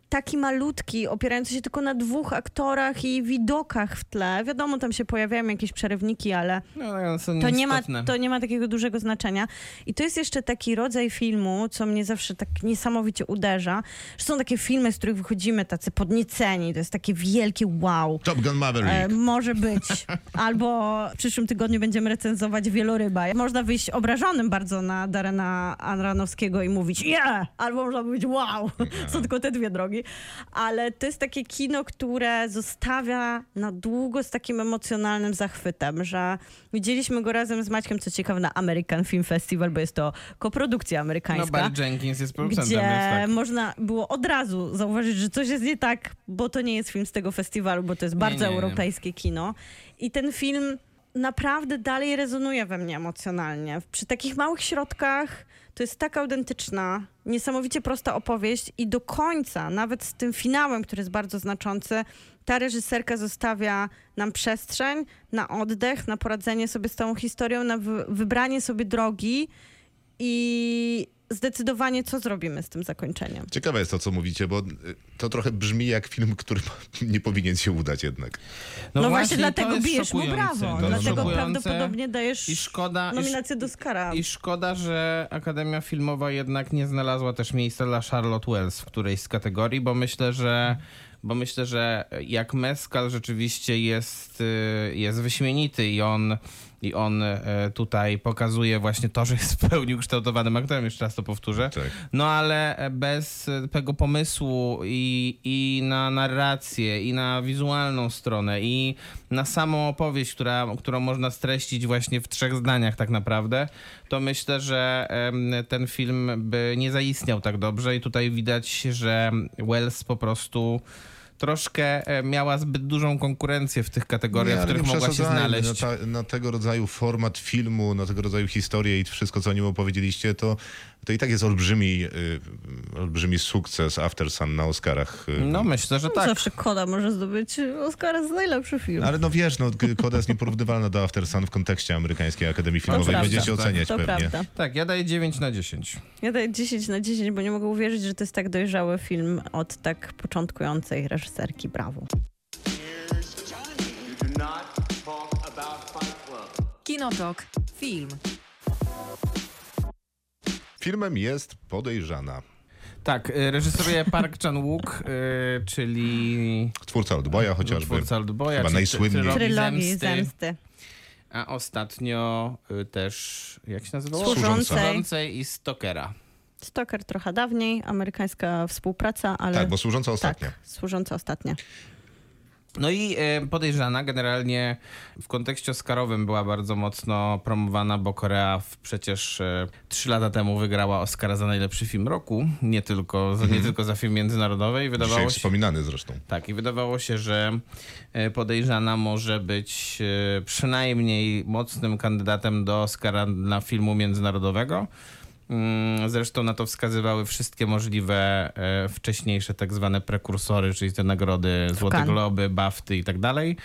taki malutki, opierający się tylko na dwóch aktorach i widokach w tle. Wiadomo, tam się pojawiają jakieś przerywniki, ale No, to nie, ma, to nie ma takiego dużego znaczenia. I to jest jeszcze taki rodzaj filmu, co mnie zawsze tak niesamowicie uderza, że są takie filmy, z których wychodzimy tacy podnieceni. To jest takie wielkie wow. Top Gun Maverick. E, może być. Albo w przyszłym tygodniu będziemy recenzować Wieloryba. Można wyjść obrażonym bardzo na Darena Aronofskiego i mówić yeah! Albo można mówić wow! Są tylko te dwie drogi. Ale to jest takie kino, które zostawia na długo z takim emocjonalnym zachwytem, że widzieliśmy go razem z Maćkiem, co ciekawe, na American Film Festival, bo jest to koprodukcja No, amerykańska Barry Jenkins jest producentem, gdzie tak. można było od razu zauważyć, że coś jest nie tak, bo to nie jest film z tego festiwalu, bo to jest bardzo nie, nie. europejskie kino. I ten film naprawdę dalej rezonuje we mnie emocjonalnie. Przy takich małych środkach to jest tak autentyczna, niesamowicie prosta opowieść i do końca, nawet z tym finałem, który jest bardzo znaczący, ta reżyserka zostawia nam przestrzeń na oddech, na poradzenie sobie z tą historią, na wy- wybranie sobie drogi i zdecydowanie, co zrobimy z tym zakończeniem. Ciekawe jest to, co mówicie, bo y, to trochę brzmi jak film, który nie powinien się udać jednak. No, właśnie, to dlatego bijesz mu szokujące. brawo. To Dlatego szokujące. prawdopodobnie dajesz I szkoda, nominację do Oscara. i szkoda, że Akademia Filmowa jednak nie znalazła też miejsca dla Charlotte Wells w którejś z kategorii, bo myślę, że bo myślę, że jak Mescal rzeczywiście jest, y, jest wyśmienity i on, i on y, tutaj pokazuje właśnie to, że jest w pełni ukształtowanym aktorem, jeszcze raz to powtórzę. Tak. No ale bez tego pomysłu i, i na narrację, i na wizualną stronę, i na samą opowieść, która, którą można streścić właśnie w trzech zdaniach tak naprawdę, to myślę, że ten film by nie zaistniał tak dobrze i tutaj widać, że Wells po prostu troszkę e, miała zbyt dużą konkurencję w tych kategoriach, w ale których nie mogła się przesadzajmy. znaleźć. Na, ta, na tego rodzaju format filmu, na tego rodzaju historię i wszystko, co o nim opowiedzieliście, to, to i tak jest olbrzymi, y, olbrzymi sukces After Sun na Oscarach. y. No myślę, że tak. Zawsze Koda może zdobyć Oscara za najlepszy film. Ale no wiesz, no, Koda jest nieporównywalna do After Sun w kontekście Amerykańskiej Akademii Filmowej. Będziecie Tak, oceniać to pewnie. prawda. Tak, ja daję 9 na 10. Ja daję 10 na 10, bo nie mogę uwierzyć, że to jest tak dojrzały film od tak początkującej reżyserki. Brawo. Kinotok. Film. Filmem jest Podejrzana. Tak, y, reżyseruje Park Chan-wook, y, czyli Twórca Oldboya chociażby. twórca Oldboya, Chyba czyli najsłynniej. Trylogii Zemsty, Zemsty. a ostatnio y, też, jak się nazywało? Służącej. Służącej i Stokera. Stoker trochę dawniej, amerykańska współpraca, ale... Tak, bo służąca ostatnia. Tak, służąca ostatnia. No i e, podejrzana generalnie w kontekście Oscarowym była bardzo mocno promowana, bo Korea przecież e, trzy lata temu wygrała Oscara za najlepszy film roku, nie tylko, za, nie tylko za film międzynarodowy i Dzisiaj wydawało się... wspominany zresztą. Tak, i wydawało się, że e, podejrzana może być przynajmniej mocnym kandydatem do Oscara dla filmu międzynarodowego. Mm, Zresztą na to wskazywały wszystkie możliwe e, wcześniejsze tak zwane prekursory, czyli te nagrody Złote. Globy, BAFTY i tak dalej.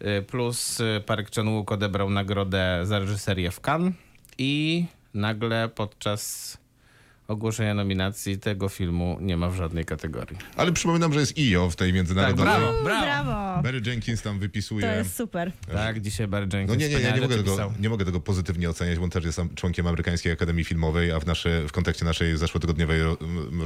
E, Plus e, Park Chan-wook odebrał nagrodę za reżyserię w Cannes i nagle podczas ogłoszenia nominacji tego filmu nie ma w żadnej kategorii. Ale przypominam, że jest IO w tej Tak, międzynarodowej. brawo, brawo. Brawo! Mary Jenkins tam wypisuje. To jest super. Tak, dzisiaj Barry Jenkins No nie, nie, ja nie mogę, tego, pisał. nie mogę tego pozytywnie oceniać, bo on też jest członkiem Amerykańskiej Akademii Filmowej, a w, nasze, w kontekście naszej zeszłotygodniowej ro,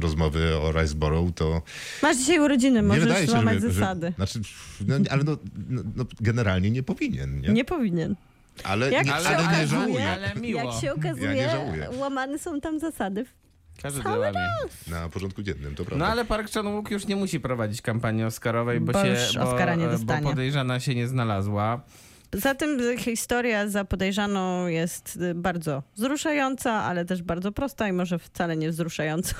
rozmowy o Riceboro, to Masz dzisiaj urodziny, nie możesz wydaje się, złamać zasady. Że, znaczy, no, ale no, no, no, generalnie nie powinien, nie? Nie powinien. ale Jak nie, ale nie okazuje- żałuję. Ale miło. Jak się okazuje, Ja nie łamane są tam zasady. Każdy Cały łamie. Na porządku dziennym, to prawda. No ale Park Chan-wook już nie musi prowadzić kampanii Oscarowej, bo, Bo się, już bo, Oscara nie bo dostanie. podejrzana się nie znalazła. Zatem historia za podejrzaną jest y, bardzo wzruszająca, ale też bardzo prosta i może wcale nie wzruszająca.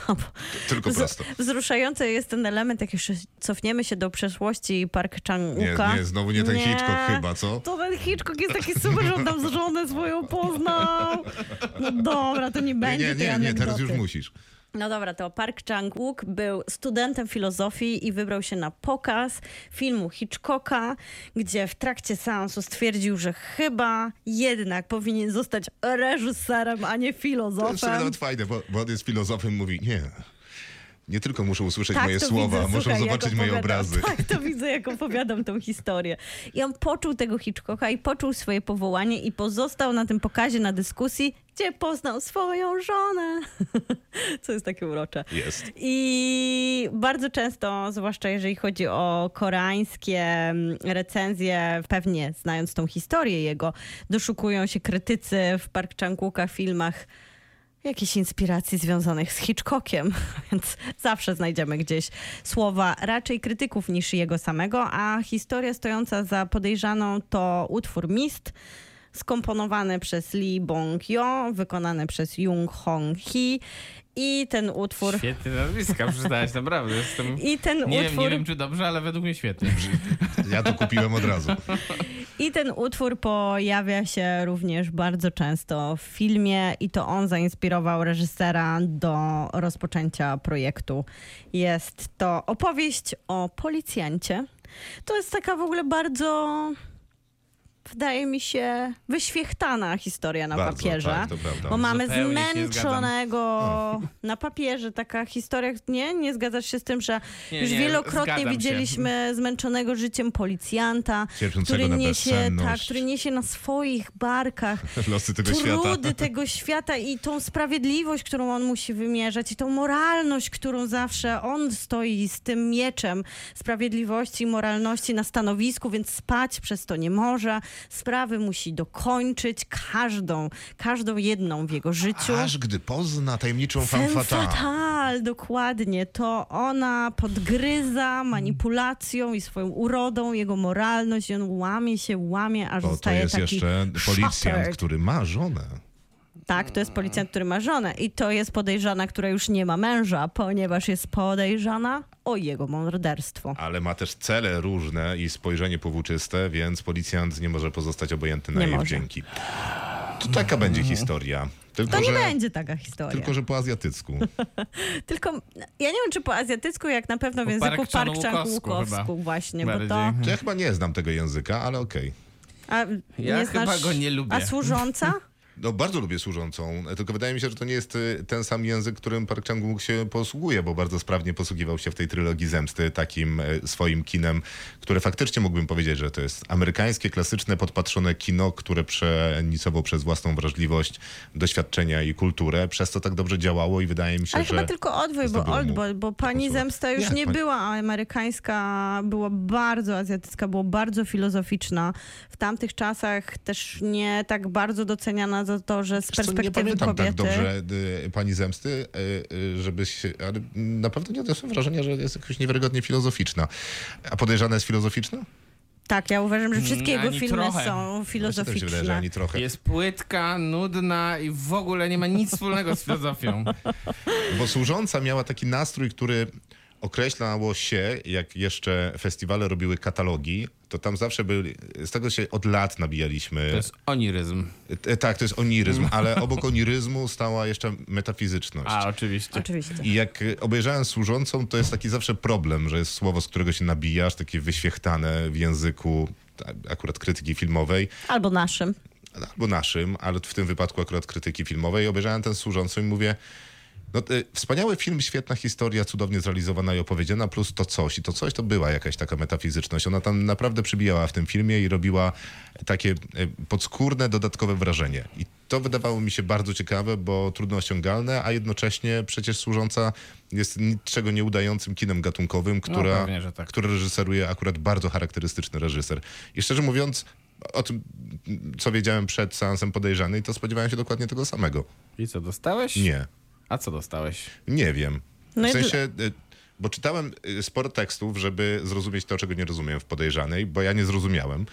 Tylko prosto. Wzruszający jest ten element, jak jeszcze cofniemy się do przeszłości Park Nie, Chan-wooka. nie, znowu nie ten Hitchcock chyba, co? To ten Hitchcock jest taki super, że on tam żonę swoją poznał. No dobra, to nie Nie, będzie nie, tej nie, nie, teraz już musisz. No dobra, to Park Chang-wook był studentem filozofii i wybrał się na pokaz filmu Hitchcocka, gdzie w trakcie seansu stwierdził, że chyba jednak powinien zostać reżyserem, a nie To jest filozofem. fajne, bo, bo on jest filozofem mówi, nie, Nie tylko muszą usłyszeć Tak, moje słowa, widzę, muszą słuchaj, zobaczyć moje obrazy. Tak, to widzę, jak opowiadam tą historię. I on poczuł tego Hitchcocka i poczuł swoje powołanie i pozostał na tym pokazie, na dyskusji, gdzie poznał swoją żonę. Co jest takie urocze. Jest. I bardzo często, zwłaszcza jeżeli chodzi o koreańskie mm, recenzje, pewnie znając tą historię jego, doszukują się krytycy w Park Chan-wooka filmach jakichś inspiracji związanych z Hitchcockiem, więc zawsze znajdziemy gdzieś słowa raczej krytyków niż jego samego, a historia stojąca za podejrzaną to utwór Mist, skomponowany przez Lee Bong-yo, wykonany przez Jung Hong-hee i ten utwór... Świetnie nazwiska przeczytałeś, naprawdę. Jestem... I ten Nie, wiem, utwór... nie wiem, czy dobrze, ale według mnie świetnie. Ja to kupiłem od razu. I ten utwór pojawia się również bardzo często w filmie i to on zainspirował reżysera do rozpoczęcia projektu. Jest to opowieść o policjancie. To jest taka w ogóle bardzo, wydaje mi się, wyświechtana historia na Bardzo, papierze. tak, to prawda. Bo mamy Zupełnie się zmęczonego na papierze taka historia. Nie? Nie zgadzasz się z tym, że Nie, już nie, wielokrotnie zgadzam się. widzieliśmy zmęczonego życiem policjanta, który niesie, tak, który niesie na swoich barkach Losy tego trudy świata. tego świata i tą sprawiedliwość, którą on musi wymierzać i tą moralność, którą zawsze on stoi z tym mieczem sprawiedliwości i moralności na stanowisku, więc spać przez to nie może. Sprawy musi dokończyć, każdą, każdą jedną w jego życiu. Aż gdy pozna tajemniczą femme Femme fatale. fatale, dokładnie. To ona podgryza manipulacją i swoją urodą jego moralność i on łamie się, łamie, aż Bo to zostaje jest taki jeszcze policjant, shattered. który ma żonę. Tak, to jest policjant, który ma żonę i to jest podejrzana, która już nie ma męża, ponieważ jest podejrzana o jego morderstwo. Ale ma też cele różne i spojrzenie powłóczyste, więc policjant nie może pozostać obojętny na Nie jej może. wdzięki. To taka będzie historia. Tylko, To nie że, będzie taka historia. tylko, Tylko, że po azjatycku. ja nie wiem, czy po azjatycku, jak na pewno w języku Park chyba. właśnie, bo to... Ja chyba nie znam tego języka, ale okej. A, Ja nie chyba znasz, go nie lubię. A służąca? No bardzo lubię służącą, tylko wydaje mi się, że to nie jest y, ten sam język, którym Park Chan-wook się posługuje, bo bardzo sprawnie posługiwał się w tej trylogii Zemsty takim y, swoim kinem, które faktycznie mógłbym powiedzieć, że to jest amerykańskie, klasyczne, podpatrzone kino, które przenicował przez własną wrażliwość, doświadczenia i kulturę, przez to tak dobrze działało i wydaje mi się, Ale że... chyba tylko odwój, bo, Oldboy, bo Pani posłuch. Zemsta już Jak nie pani- była amerykańska, była bardzo azjatycka, była bardzo filozoficzna. W tamtych czasach też nie tak bardzo doceniana za to, że z perspektywy nie pamiętam kobiety... tak dobrze y, pani Zemsty, y, y, żeby się, ale na pewno nie odniosłem wrażenia, że jest jakoś niewiarygodnie filozoficzna. A podejrzana jest filozoficzna? Tak, ja uważam, że wszystkie Mm, jego ani filmy trochę. są tak mi się wydaje, że filozoficzne. ani trochę. Jest płytka, nudna i w ogóle nie ma nic wspólnego z filozofią. Bo służąca miała taki nastrój, który określało się, jak jeszcze festiwale robiły katalogi, to tam zawsze byli, z tego się od lat nabijaliśmy. To jest oniryzm. E, Tak, to jest oniryzm, ale obok oniryzmu stała jeszcze metafizyczność. A, oczywiście. Oczywiście. I jak obejrzałem służącą, to jest taki zawsze problem, że jest słowo, z którego się nabijasz, takie wyświechtane w języku a- akurat krytyki filmowej, Albo naszym. albo naszym, ale w tym wypadku akurat krytyki filmowej. Obejrzałem ten służącą i mówię, no y, wspaniały film, świetna historia, cudownie zrealizowana i opowiedziana, plus to coś. I to coś to była jakaś taka metafizyczność. Ona tam naprawdę przybijała w tym filmie i robiła takie y, podskórne, dodatkowe wrażenie. I to wydawało mi się bardzo ciekawe, bo trudno osiągalne, a jednocześnie przecież służąca jest niczego nieudającym kinem gatunkowym, która, pewnie, że tak. które reżyseruje akurat bardzo charakterystyczny reżyser. I szczerze mówiąc, o tym, co wiedziałem przed seansem podejrzanej, to spodziewałem się dokładnie tego samego. I co, dostałeś? Nie, A co dostałeś? nie wiem. No w sensie, y, bo czytałem y, sporo tekstów, żeby zrozumieć to, czego nie rozumiem w podejrzanej, bo ja nie zrozumiałem.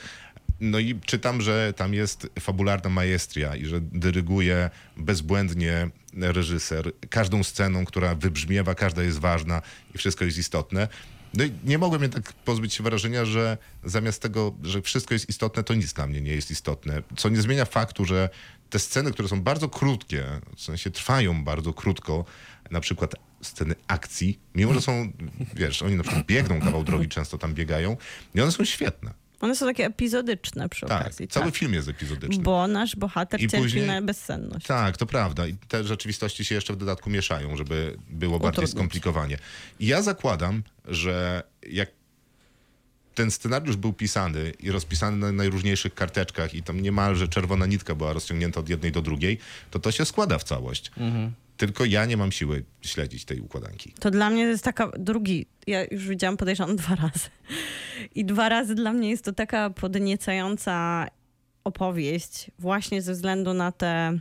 No i czytam, że tam jest fabularna maestria i że dyryguje bezbłędnie reżyser każdą sceną, która wybrzmiewa, każda jest ważna i wszystko jest istotne. No i nie mogłem jednak pozbyć się wrażenia, że zamiast tego, że wszystko jest istotne, to nic dla mnie nie jest istotne. Co nie zmienia faktu, że te sceny, które są bardzo krótkie, w sensie trwają bardzo krótko, na przykład sceny akcji, mimo że są, wiesz, oni na przykład biegną kawał drogi, często tam biegają, i one są świetne. One są takie epizodyczne przy Tak, okazji. cały tak. film jest epizodyczny. Bo nasz bohater I cierpi później- na bezsenność. Tak, to prawda. I te rzeczywistości się jeszcze w dodatku mieszają, żeby było bardziej Utrudnić. skomplikowanie. I ja zakładam, że jak ten scenariusz był pisany i rozpisany na najróżniejszych karteczkach i tam niemalże czerwona nitka była rozciągnięta od jednej do drugiej, to to się składa w całość. Tylko ja nie mam siły śledzić tej układanki. To dla mnie jest taka drugi. Ja już widziałam, podejrzewam, dwa razy. I dwa razy dla mnie jest to taka podniecająca opowieść, właśnie ze względu na te,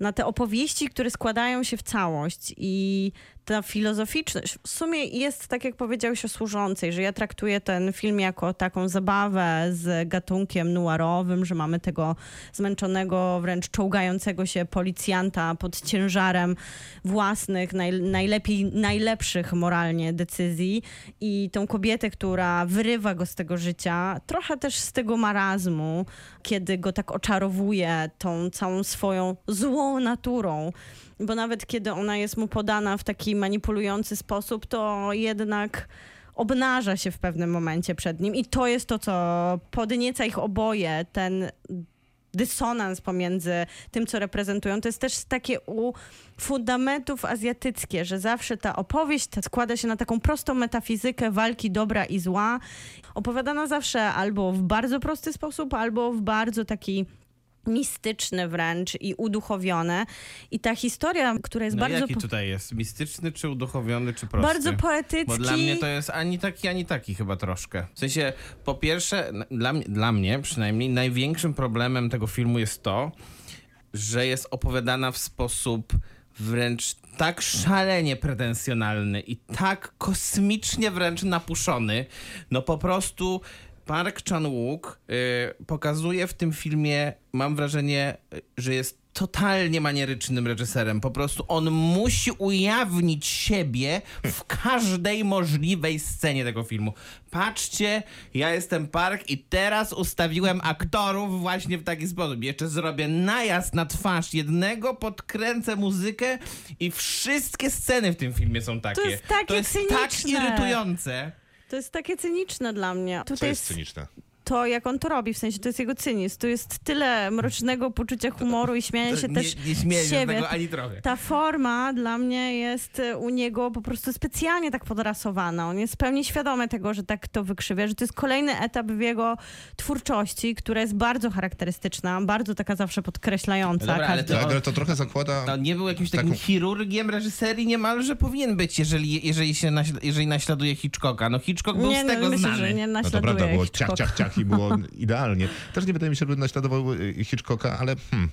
na te opowieści, które składają się w całość. I ta filozoficzność w sumie jest, tak jak powiedziałeś o służącej, że ja traktuję ten film jako taką zabawę z gatunkiem noirowym, że mamy tego zmęczonego, wręcz czołgającego się policjanta pod ciężarem własnych, naj, najlepiej, najlepszych moralnie decyzji i tą kobietę, która wyrywa go z tego życia, trochę też z tego marazmu, kiedy go tak oczarowuje tą całą swoją złą naturą. Bo nawet kiedy ona jest mu podana w taki manipulujący sposób, to jednak obnaża się w pewnym momencie przed nim. I to jest to, co podnieca ich oboje, ten dysonans pomiędzy tym, co reprezentują. To jest też takie u fundamentów azjatyckie, że zawsze ta opowieść składa się na taką prostą metafizykę walki dobra i zła, opowiadana zawsze albo w bardzo prosty sposób, albo w bardzo taki mistyczny wręcz i uduchowione. I ta historia, która jest No bardzo, jaki po- tutaj jest? Mistyczny, czy uduchowiony, czy prosty? bardzo poetycki. Bo dla mnie to jest ani taki, ani taki chyba troszkę. W sensie, po pierwsze, dla, dla mnie przynajmniej największym problemem tego filmu jest to, że jest opowiadana w sposób wręcz tak szalenie pretensjonalny i tak kosmicznie wręcz napuszony. No po prostu Park Chan-wook y, pokazuje w tym filmie, mam wrażenie, y, że jest totalnie manierycznym reżyserem. Po prostu on musi ujawnić siebie w każdej możliwej scenie tego filmu. Patrzcie, ja jestem Park i teraz ustawiłem aktorów właśnie w taki sposób. Jeszcze zrobię najazd na twarz jednego, podkręcę muzykę i wszystkie sceny w tym filmie są takie. jest takie to jest tak irytujące. To jest takie cyniczne dla mnie. Co Tutaj jest jest cyniczne? To, jak on to robi, w sensie to jest jego cynizm. Tu jest tyle mrocznego poczucia humoru i śmiania się nie, też nie śmieję z siebie. tego ani trochę. Ta forma dla mnie jest e, u niego po prostu specjalnie tak podrasowana. On jest w pełni świadomy tego, że tak to wykrzywia, że to jest kolejny etap w jego twórczości, która jest bardzo charakterystyczna, bardzo taka zawsze podkreślająca. No dobra, ale to- Tak, ale to trochę zakłada... No, nie był jakimś takim Taką- chirurgiem reżyserii niemalże powinien być, jeżeli, jeżeli się naśla, jeżeli naśladuje Hitchcocka. No Hitchcock był nie, z tego no, myślę, znany. że nie No to naśladuje prawda, było ciach, Hitchcocka. ciach, i było idealnie. Też nie wydaje mi się, żeby naśladował y, Hitchcocka, ale hmm.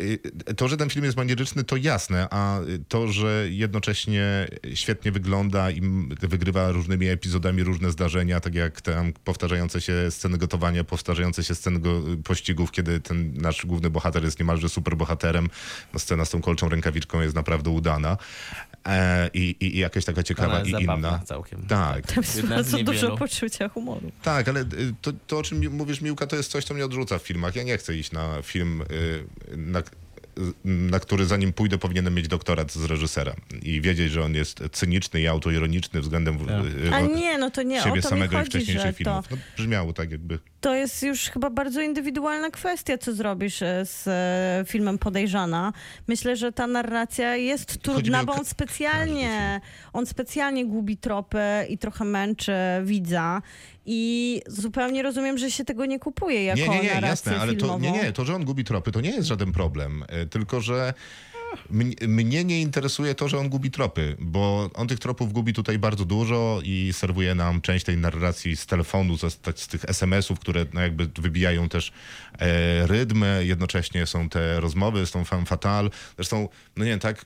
Y, To, że ten film jest manieryczny, to jasne, a to, że jednocześnie świetnie wygląda i wygrywa różnymi epizodami różne zdarzenia, tak jak tam powtarzające się sceny gotowania, powtarzające się sceny pościgów, kiedy ten nasz główny bohater jest niemalże superbohaterem. No, scena z tą kolczą rękawiczką jest naprawdę udana e, i, i, i jakaś taka ciekawa Ona jest i inna. całkiem. Tak. Tam jest Jedna z bardzo dużo poczucia humoru. Tak, ale y, to, to, o czym mi- mówisz, Miłka, to jest coś, co mnie odrzuca w filmach. Ja nie chcę iść na film, y, na, na który zanim pójdę, powinienem mieć doktorat z reżysera i wiedzieć, że on jest cyniczny i autoironiczny względem w- Tak. y, A wo- nie, no to nie, o siebie to mi samego i chodzi, wcześniejszych że to, filmów. No, brzmiało tak jakby... to jest już chyba bardzo indywidualna kwestia, co zrobisz e, z e, filmem Podejrzana. Myślę, że ta narracja jest trudna, bo on specjalnie, on specjalnie gubi tropy i trochę męczy widza i zupełnie rozumiem, że się tego nie kupuje jako Nie, nie, nie, narrację jasne, ale to, filmową. nie, nie, to, że on gubi tropy, to nie jest żaden problem, y, tylko, że mnie, mnie nie interesuje to, że on gubi tropy, bo on tych tropów gubi tutaj bardzo dużo i serwuje nam część tej narracji z telefonu, z, z tych SMS-ów, które no jakby wybijają też e, rytm, jednocześnie są te rozmowy z tą femme fatale. Zresztą, no nie wiem, tak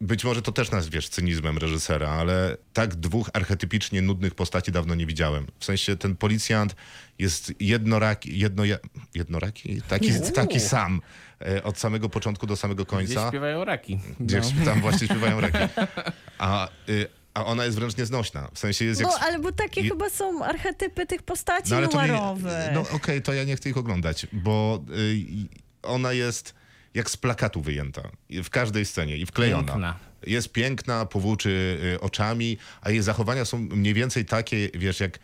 być może to też nazwiesz cynizmem reżysera, ale tak dwóch archetypicznie nudnych postaci dawno nie widziałem. W sensie ten policjant jest jednoraki, jedno, jednoraki? Taki, taki sam od samego początku do samego Gdzie końca. śpiewają raki. Gdzie No. tam właśnie śpiewają reki. A, y, a ona jest wręcz nieznośna. W sensie jest jak... No, ale bo takie je- chyba są archetypy tych postaci No nie, noirowych. No okej, to ja nie chcę ich oglądać, bo y, ona jest jak z plakatu wyjęta. W każdej scenie i wklejona. Piękna. Jest piękna, powłóczy y, oczami, a jej zachowania są mniej więcej takie, wiesz, jak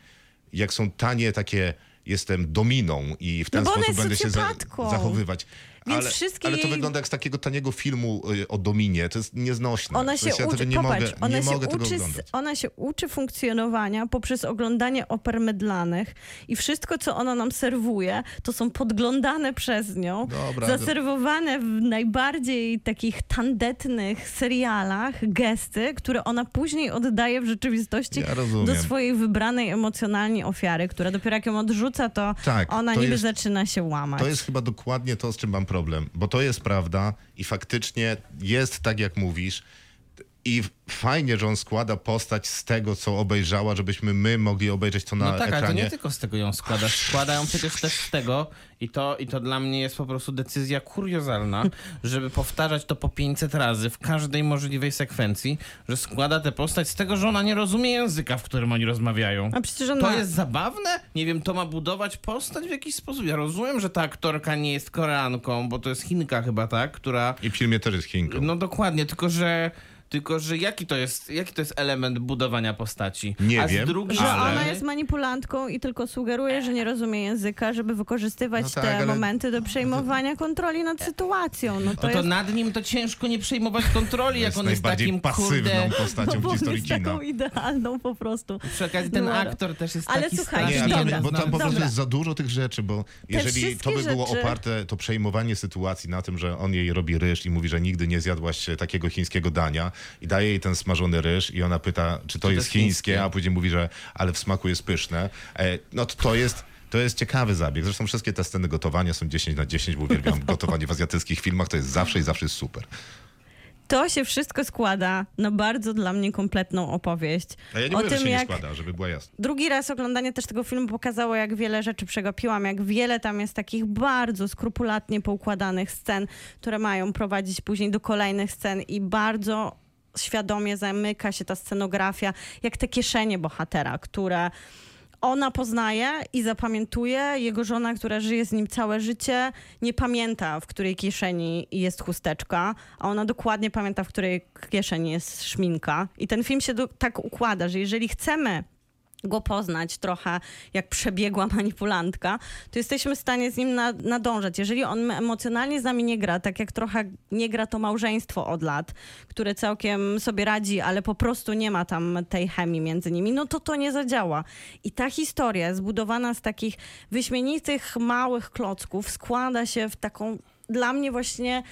jak są tanie takie jestem dominą i w ten No sposób będę się za, zachowywać. Więc ale, wszystkie ale to jej- wygląda jak z takiego taniego filmu y, o Dominie. To jest nieznośne. Ona się ja uczy, tego nie popatrz, mogę, ona, nie się uczy, oglądać. ona się uczy funkcjonowania poprzez oglądanie oper mydlanych i wszystko, co ona nam serwuje, to są podglądane przez nią, Dobra, zaserwowane w najbardziej takich tandetnych serialach gesty, które ona później oddaje w rzeczywistości Ja do swojej wybranej emocjonalnie ofiary, która dopiero jak ją odrzuca, to Tak, ona to niby jest- zaczyna się łamać. To jest chyba dokładnie to, z czym mam problem, bo to jest prawda i faktycznie jest tak, jak mówisz. I fajnie, że on składa postać z tego, co obejrzała, żebyśmy my mogli obejrzeć to na No tak, ale to ekranie. nie tylko z tego ją składa. Składa ją przecież też z tego i to, i to dla mnie jest po prostu decyzja kuriozalna, żeby powtarzać to po 500 razy w każdej możliwej sekwencji, że składa tę postać z tego, że ona nie rozumie języka, w którym oni rozmawiają. A przecież ona... To jest zabawne? Nie wiem, to ma budować postać w jakiś sposób. Ja rozumiem, że ta aktorka nie jest Koreanką, bo to jest Chinka chyba, tak? Która I w filmie też jest Chinką. no dokładnie, tylko że. Tylko, że jaki to jest, jaki to jest element budowania postaci? Nie A wiem, z drugiej Że Ale- ona jest manipulantką i tylko sugeruje, że nie rozumie języka, żeby wykorzystywać No tak, te ale- momenty do przejmowania kontroli nad sytuacją. No to No to jest... nad nim to ciężko nie przejmować kontroli, jak jest on jest takim pasywną kurde... postacią bo w on historii jest kina. taką idealną po prostu. Przy okazji ten No, aktor też jest ale taki słuchajcie, Nie, tam, bo tam po prostu dobra. jest za dużo tych rzeczy, bo jeżeli to by było rzeczy- oparte, to przejmowanie sytuacji na tym, że on jej robi ryż i mówi, że nigdy nie zjadłaś takiego chińskiego dania i daje jej ten smażony ryż i ona pyta, czy to to jest jest chińskie, chińskie? a później mówi, że ale w smaku jest pyszne. E, no to, to jest... To jest ciekawy zabieg. Zresztą wszystkie te sceny gotowania są 10 na 10, bo uwielbiam gotowanie w azjatyckich filmach. To jest zawsze i zawsze jest super. To się wszystko składa na bardzo dla mnie kompletną opowieść. A ja nie o mówię, że tym, się jak nie składa, żeby była jasna. drugi raz oglądanie też tego filmu pokazało, jak wiele rzeczy przegapiłam, jak wiele tam jest takich bardzo skrupulatnie poukładanych scen, które mają prowadzić później do kolejnych scen i bardzo świadomie zamyka się ta scenografia, jak te kieszenie bohatera, które ona poznaje i zapamiętuje. Jego żona, która żyje z nim całe życie, nie pamięta, w której kieszeni jest chusteczka, a ona dokładnie pamięta, w której kieszeni jest szminka. I ten film się do, tak układa, że jeżeli chcemy go poznać trochę jak przebiegła manipulantka, to jesteśmy w stanie z nim na, nadążać. Jeżeli on emocjonalnie z nami nie gra, tak jak trochę nie gra to małżeństwo od lat, które całkiem sobie radzi, ale po prostu nie ma tam tej chemii między nimi, no to to nie zadziała. I ta historia zbudowana z takich wyśmienitych, małych klocków składa się w taką dla mnie właśnie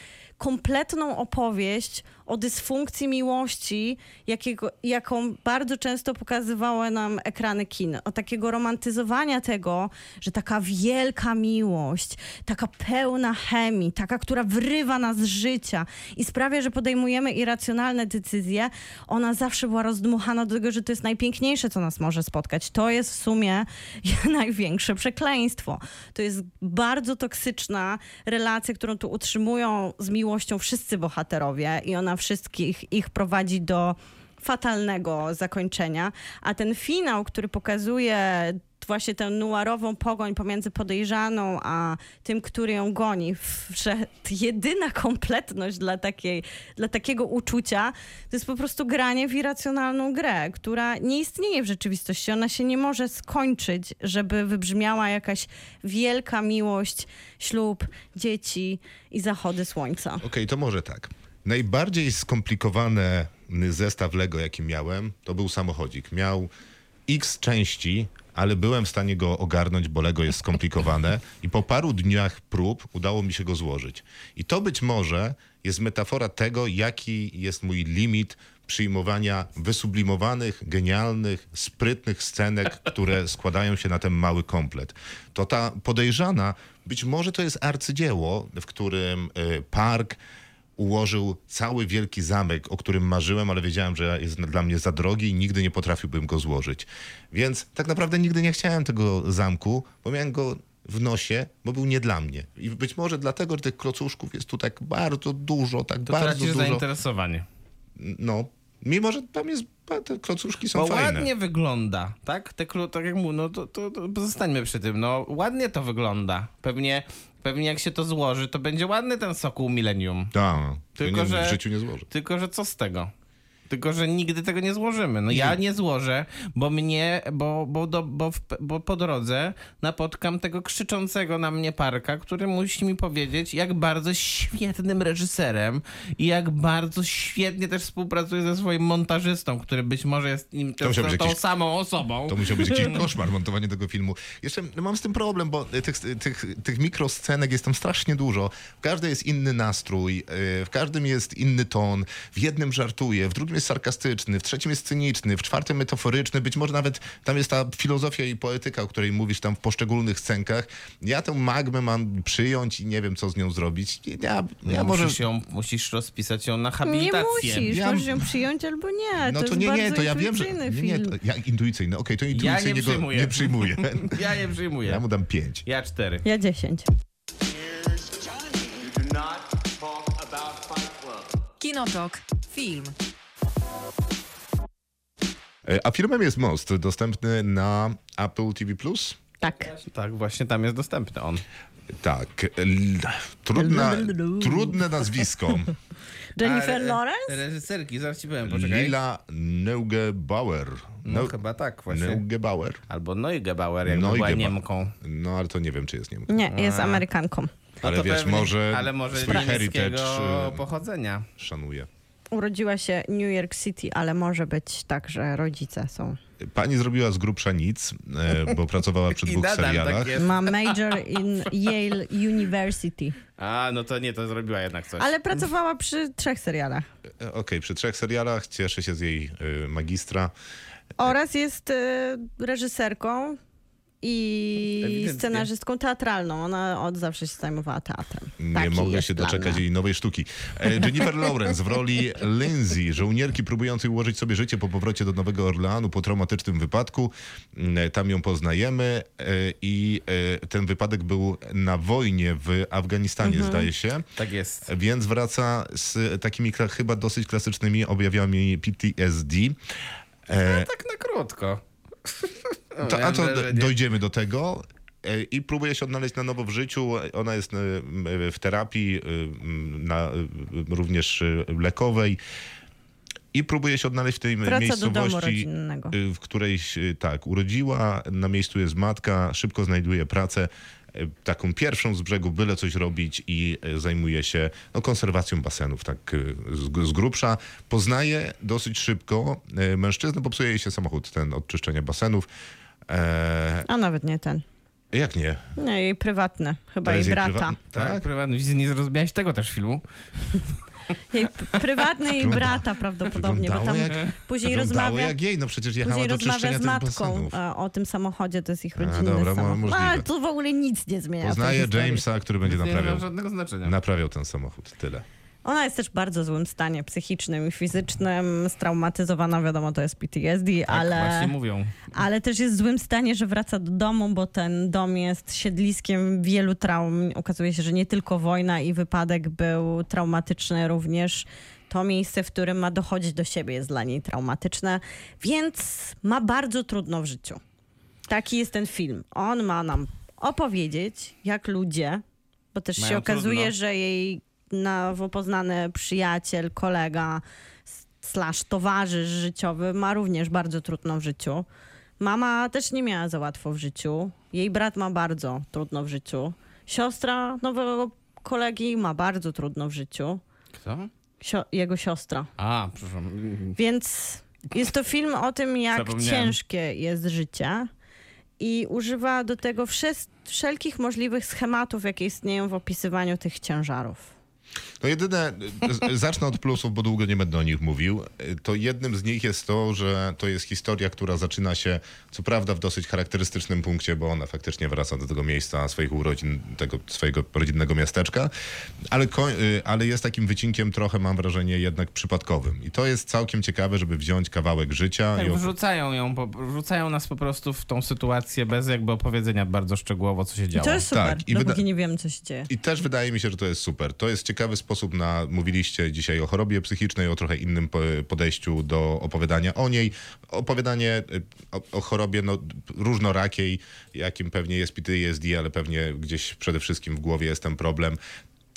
kompletną opowieść o dysfunkcji miłości, jakiego, jaką bardzo często pokazywały nam ekrany kin. O takiego romantyzowania tego, że taka wielka miłość, taka pełna chemii, taka, która wrywa nas z życia i sprawia, że podejmujemy irracjonalne decyzje, ona zawsze była rozdmuchana do tego, że to jest najpiękniejsze, co nas może spotkać. To jest w sumie największe przekleństwo. To jest bardzo toksyczna relacja, którą tu utrzymują z miłością wszyscy bohaterowie i ona wszystkich ich prowadzi do fatalnego zakończenia. A ten finał, który pokazuje właśnie tę nuarową pogoń pomiędzy podejrzaną a tym, który ją goni, że jedyna kompletność dla, takiej, dla takiego uczucia to jest po prostu granie w irracjonalną grę, która nie istnieje w rzeczywistości. Ona się nie może skończyć, żeby wybrzmiała jakaś wielka miłość, ślub, dzieci i zachody słońca. Okej, to może tak. Najbardziej skomplikowany zestaw Lego, jaki miałem, to był samochodzik. Miał x części, ale byłem w stanie go ogarnąć, bo Lego jest skomplikowane i po paru dniach prób udało mi się go złożyć. I to być może jest metafora tego, jaki jest mój limit przyjmowania wysublimowanych, genialnych, sprytnych scenek, które składają się na ten mały komplet. To ta podejrzana, być może to jest arcydzieło, w którym y, park ułożył cały wielki zamek, o którym marzyłem, ale wiedziałem, że jest dla mnie za drogi i nigdy nie potrafiłbym go złożyć. Więc tak naprawdę nigdy nie chciałem tego zamku, bo miałem go w nosie, bo był nie dla mnie. I być może dlatego, że tych klocuszków jest tu tak bardzo dużo, tak To bardzo dużo. zainteresowanie. No, mimo że tam jest, te klocuszki są Bo fajne. ładnie wygląda, tak? Te, tak jak mówię, no to, to, to pozostańmy przy tym. No ładnie to wygląda. Pewnie, pewnie jak się to złoży, to będzie ładny ten sokół Millennium. Tak, Tylko, tylko, że- w życiu nie złożę. Tylko, że co z tego? Tylko, że nigdy tego nie złożymy. No ja nie złożę, bo mnie, bo, bo, do, bo, w, bo po drodze napotkam tego krzyczącego na mnie parka, który musi mi powiedzieć, jak bardzo świetnym reżyserem i jak bardzo świetnie też współpracuje ze swoim montażystą, który być może jest nim też tą jakiś- samą osobą. To musiał być jakiś koszmar montowanie tego filmu. Jeszcze mam z tym problem, bo tych, tych, tych mikroscenek jest tam strasznie dużo. W każdej jest inny nastrój, yy, w każdym jest inny ton. W jednym żartuje, w drugim jest sarkastyczny, w trzecim jest cyniczny, w czwartym metaforyczny. Być może nawet tam jest ta filozofia i poetyka, o której mówisz tam w poszczególnych scenkach. Ja tę magmę mam przyjąć i nie wiem, co z nią zrobić. Ja, ja może... musisz, ją, musisz rozpisać ją na Nie habilitację. musisz, Ja- możesz ją przyjąć albo nie. No to, to, jest nie, nie, to ja wiem, że... intuicyjny Nie, nie, film. to, ja, intuicyjny, okej, to Ja intuicyjnie nie go przyjmuję. nie przyjmuję. Ja nie przyjmuję. Ja mu dam pięć. Ja cztery. Ja 10. You do not talk about Fight Club. Kinotok. Film. E, A filmem jest Most, dostępny na Apple TV+. Tak. Tak, właśnie tam jest dostępny on. Tak. Trudna, trudne nazwisko. Jennifer Lawrence? Reżyserki, zaraz ci powiem, poczekaj. Lila Neugebauer. No Neu- chyba tak właśnie. Neugebauer. Albo Neugebauer, jakby była Neugeba- Niemką. No ale to nie wiem, czy jest Niemką. Nie, jest Amerykanką. Ale No to wiesz, pewnie- może Ale może swój heritage e, pochodzenia. szanuje. Urodziła się New York City, ale może być tak, że rodzice są. Pani zrobiła z grubsza nic, e, bo pracowała przy dwóch nadal serialach. tak. Ma major in Yale University. A, no to nie, to zrobiła jednak coś. Ale pracowała przy trzech serialach. E, Okej, przy trzech serialach cieszę się z jej e, magistra. Oraz jest y, reżyserką i Ewidentnie. scenarzystką teatralną. Ona od zawsze się zajmowała teatrem. Nie Taki mogę się doczekać jej nowej sztuki. E, Jennifer Lawrence w roli Lindsay, żołnierki próbującej ułożyć sobie życie po powrocie do Nowego Orleanu po traumatycznym wypadku. Mm, Tam ją poznajemy e, i e, ten wypadek był na wojnie w Afganistanie, Mhm. zdaje się. Tak jest. Więc wraca z takimi chyba dosyć klasycznymi objawami PTSD. E, Tak na krótko. To, a to dojdziemy do tego. E, I próbuje się odnaleźć na nowo w życiu. Ona jest e, w terapii, e, na, również lekowej. I próbuje się odnaleźć w tej domu miejscowości, rodzinnego. w której się, tak urodziła. Na miejscu jest matka, szybko znajduje pracę. E, Taką pierwszą z brzegu, byle coś robić i e, zajmuje się no, konserwacją basenów, tak e, z, z grubsza. Poznaje dosyć szybko mężczyznę, popsuje jej się samochód, ten od czyszczenia basenów. E, A nawet nie ten. jak nie? Nie, jej prywatne. Chyba jej brata. prywatny- Tak, Tak? prywatny. Widzę, nie zrozumiałeś tego też filmu. Jej prywatny jej brata prawdopodobnie, bo tam jak, później rozmawia... jak jej, no przecież jechała Później do rozmawia z matką e, o tym samochodzie, to jest ich A, rodzinny dobra, mo- samochód. możliwe. Ale to w ogóle nic nie zmienia. w tej Poznaje historii. Jamesa, który będzie Nie ma naprawiał, żadnego znaczenia. naprawiał ten samochód. Tyle. Ona jest też w bardzo złym stanie psychicznym i fizycznym, straumatyzowana, wiadomo, to jest PTSD, tak, ale, właśnie mówią. ale też jest w złym stanie, że wraca do domu, bo ten dom jest siedliskiem wielu traum. Okazuje się, że nie tylko wojna i wypadek był traumatyczny również. To miejsce, w którym ma dochodzić do siebie, jest dla niej traumatyczne, więc ma bardzo trudno w życiu. Taki jest ten film. On ma nam opowiedzieć, jak ludzie, bo też Mają się okazuje, trudno. że jej nowo poznany przyjaciel, kolega, slash towarzysz życiowy ma również bardzo trudno w życiu. Mama też nie miała za łatwo w życiu. Jej brat ma bardzo trudno w życiu. Siostra nowego kolegi ma bardzo trudno w życiu. Kto? Sio- jego siostra. A, przepraszam. Więc jest to film o tym, jak ciężkie jest życie i używa do tego wszelkich możliwych schematów, jakie istnieją w opisywaniu tych ciężarów. No jedyne, zacznę od plusów, bo długo nie będę o nich mówił. To jednym z nich jest to, że to jest historia, która zaczyna się, co prawda w dosyć charakterystycznym punkcie, bo ona faktycznie wraca do tego miejsca swoich urodzin, tego swojego rodzinnego miasteczka, ale, y, ale jest takim wycinkiem trochę, mam wrażenie, jednak przypadkowym. I to jest całkiem ciekawe, żeby wziąć kawałek życia Tak, i op- wrzucają ją, po, wrzucają nas po prostu w tą sytuację bez jakby opowiedzenia bardzo szczegółowo, co się I działo. to jest super, Tak, i dopóki wyda- nie wiemy, co się dzieje. I też wydaje mi się, że to jest super. To jest ciekawy sposób na, mówiliście dzisiaj o chorobie psychicznej, o trochę innym po- podejściu do opowiadania o niej. Opowiadanie y, o, o chorobie no, różnorakiej, jakim pewnie jest PTSD, ale pewnie gdzieś przede wszystkim w głowie jest ten problem.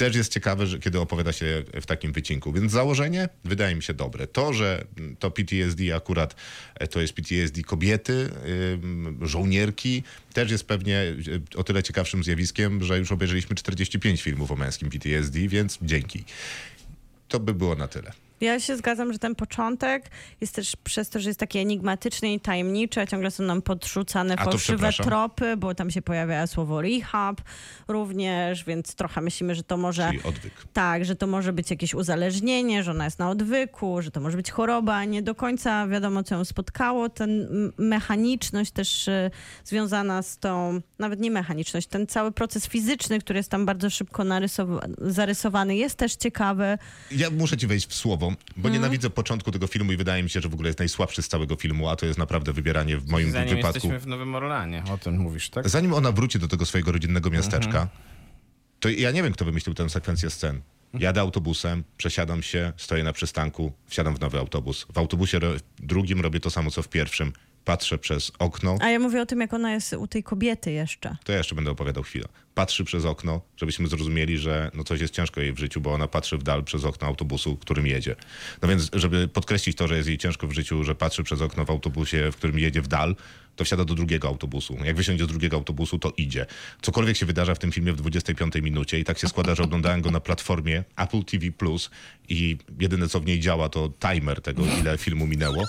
Też jest ciekawe, że kiedy opowiada się w takim wycinku. Więc założenie wydaje mi się dobre. To, że to PTSD akurat e, to jest PTSD kobiety, żołnierki, też jest pewnie e, o tyle ciekawszym zjawiskiem, że już obejrzeliśmy 45 filmów o męskim PTSD, więc dzięki. To by było na tyle. Ja się zgadzam, że ten początek jest też przez to, że jest taki enigmatyczny i tajemniczy, a ciągle są nam podrzucane A fałszywe tropy, bo tam się pojawia słowo rehab również, więc trochę myślimy, że to może... Czyli odwyk. Tak, że to może być jakieś uzależnienie, że ona jest na odwyku, że to może być choroba. Nie do końca wiadomo, co ją spotkało. Ten mechaniczność też y, związana z tą, nawet nie mechaniczność, ten cały proces fizyczny, który jest tam bardzo szybko narysowa- zarysowany, jest też ciekawy. Ja muszę ci wejść w słowo, bo Mhm. nienawidzę początku tego filmu i wydaje mi się, że w ogóle jest najsłabszy z całego filmu, a to jest naprawdę wybieranie w moim Zanim wypadku. jesteśmy w Nowym Orlanie, o tym mówisz, tak? Zanim ona wróci do tego swojego rodzinnego miasteczka, Mhm. to ja nie wiem, kto wymyślił tę sekwencję scen. Jadę autobusem, przesiadam się, stoję na przystanku, wsiadam w nowy autobus. W autobusie ro- drugim robię to samo, co w pierwszym. Patrzę przez okno, A ja mówię o tym, jak ona jest u tej kobiety jeszcze. to ja jeszcze będę opowiadał chwilę. Patrzy przez okno, żebyśmy zrozumieli, że no coś jest ciężko jej w życiu, bo ona patrzy w dal przez okno autobusu, którym jedzie. No więc, żeby podkreślić to, że jest jej ciężko w życiu, że patrzy przez okno w autobusie, w którym jedzie w dal, to wsiada do drugiego autobusu. Jak wysiądzie z drugiego autobusu, to idzie. Cokolwiek się wydarza w tym filmie w 25 minucie i tak się składa, że oglądałem go na platformie Apple TV Plus i jedyne co w niej działa to timer tego, ile filmu minęło,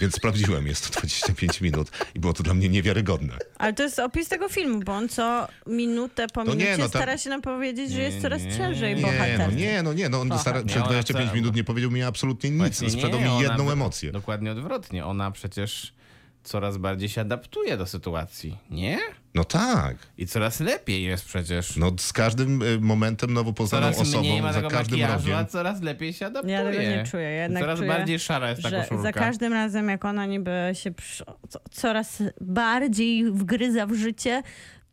więc sprawdziłem, jest to 25 minut i było to dla mnie niewiarygodne. Ale to jest opis tego filmu, bo on co minutę po No nie, no tam- stara się nam powiedzieć, że jest coraz nie, ciężej Nie, bohater. no nie, no nie, no on Kocha. stara, Nie, przez ona 25 chce- minut nie powiedział mi absolutnie nic, Właśnie sprzedał mi ona jedną emocję. Dokładnie odwrotnie. Ona przecież coraz bardziej się adaptuje do sytuacji, nie? No tak, I coraz lepiej jest przecież. no z każdym y, momentem nowo poznaną Coraz mniej osobą, ma za tego każdym makijażu, a rogiem. coraz lepiej się adaptuje. Ja tego nie czuję. Jednak coraz czuję, bardziej szara jest ta koszulka. za każdym razem, jak ona niby się coraz bardziej wgryza w życie,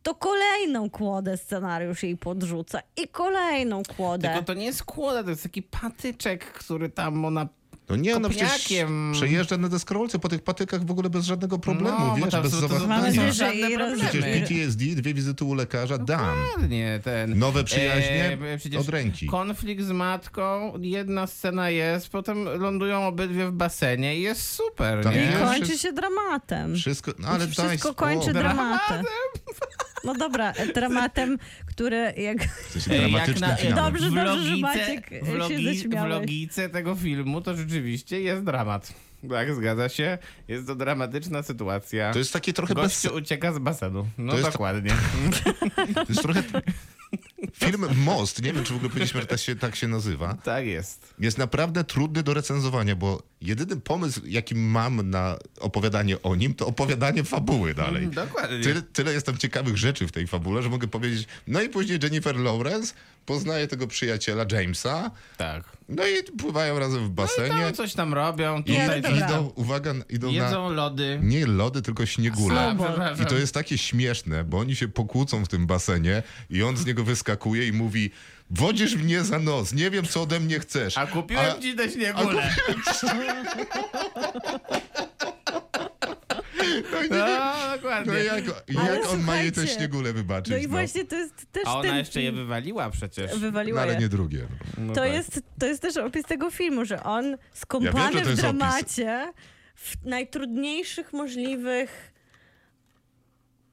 to kolejną kłodę scenariusz jej podrzuca i kolejną kłodę. Tylko to nie jest kłoda, to jest taki patyczek, który tam ona... No nie, no przecież przejeżdża na deskorolce po tych patykach w ogóle bez żadnego problemu, No, wiesz, bez zawahania. Przecież. PTSD, dwie wizyty u lekarza, dam. Ładnie ten... Nowe przyjaźnie e, od ręki. Konflikt z matką, jedna scena jest, potem lądują obydwie w basenie i jest super, Tak nie? I kończy się dramatem. Wszystko, no ale Wszystko kończy Dramatem. dramatem. No dobra, dramatem, który jak... Jak na-. Dobrze, w dobrze, że logice, Maciek w, się logi, w logice tego filmu to rzeczywiście jest dramat. Tak, zgadza się. Jest to dramatyczna sytuacja. To jest takie trochę bez... Gościu ucieka z basenu. No To jest- dokładnie. To jest trochę... Film Most, nie wiem, czy w ogóle powiedzieliśmy, że tak się, tak się nazywa. tak jest. jest naprawdę trudny do recenzowania, bo jedyny pomysł, jaki mam na opowiadanie o nim, to opowiadanie fabuły dalej. Mm, dokładnie. Tyle, tyle jest tam ciekawych rzeczy w tej fabule, że mogę powiedzieć. No i później Jennifer Lawrence poznaje tego przyjaciela Jamesa, Tak. no i pływają razem w No basenie. i coś tam robią. I Tutaj dobra. idą, uwaga, idą na jedzą lody. nie lody, tylko śniegule. I to jest takie śmieszne, bo oni się pokłócą w tym basenie i on z niego wyskakuje i mówi wodzisz mnie za nos, nie wiem co ode mnie chcesz. A kupiłem A- ci te śniegule. No, nie No, wiem, dokładnie. no jak, Ale jak on ma jej te śniegule wybaczyć? No i no? właśnie to jest też A ona ten jeszcze je wywaliła przecież. No, Wywaliła ale je. nie drugie. No To, tak. jest, to jest też opis tego filmu, że on Ja skąpany wiem, że to w dramacie, w najtrudniejszych możliwych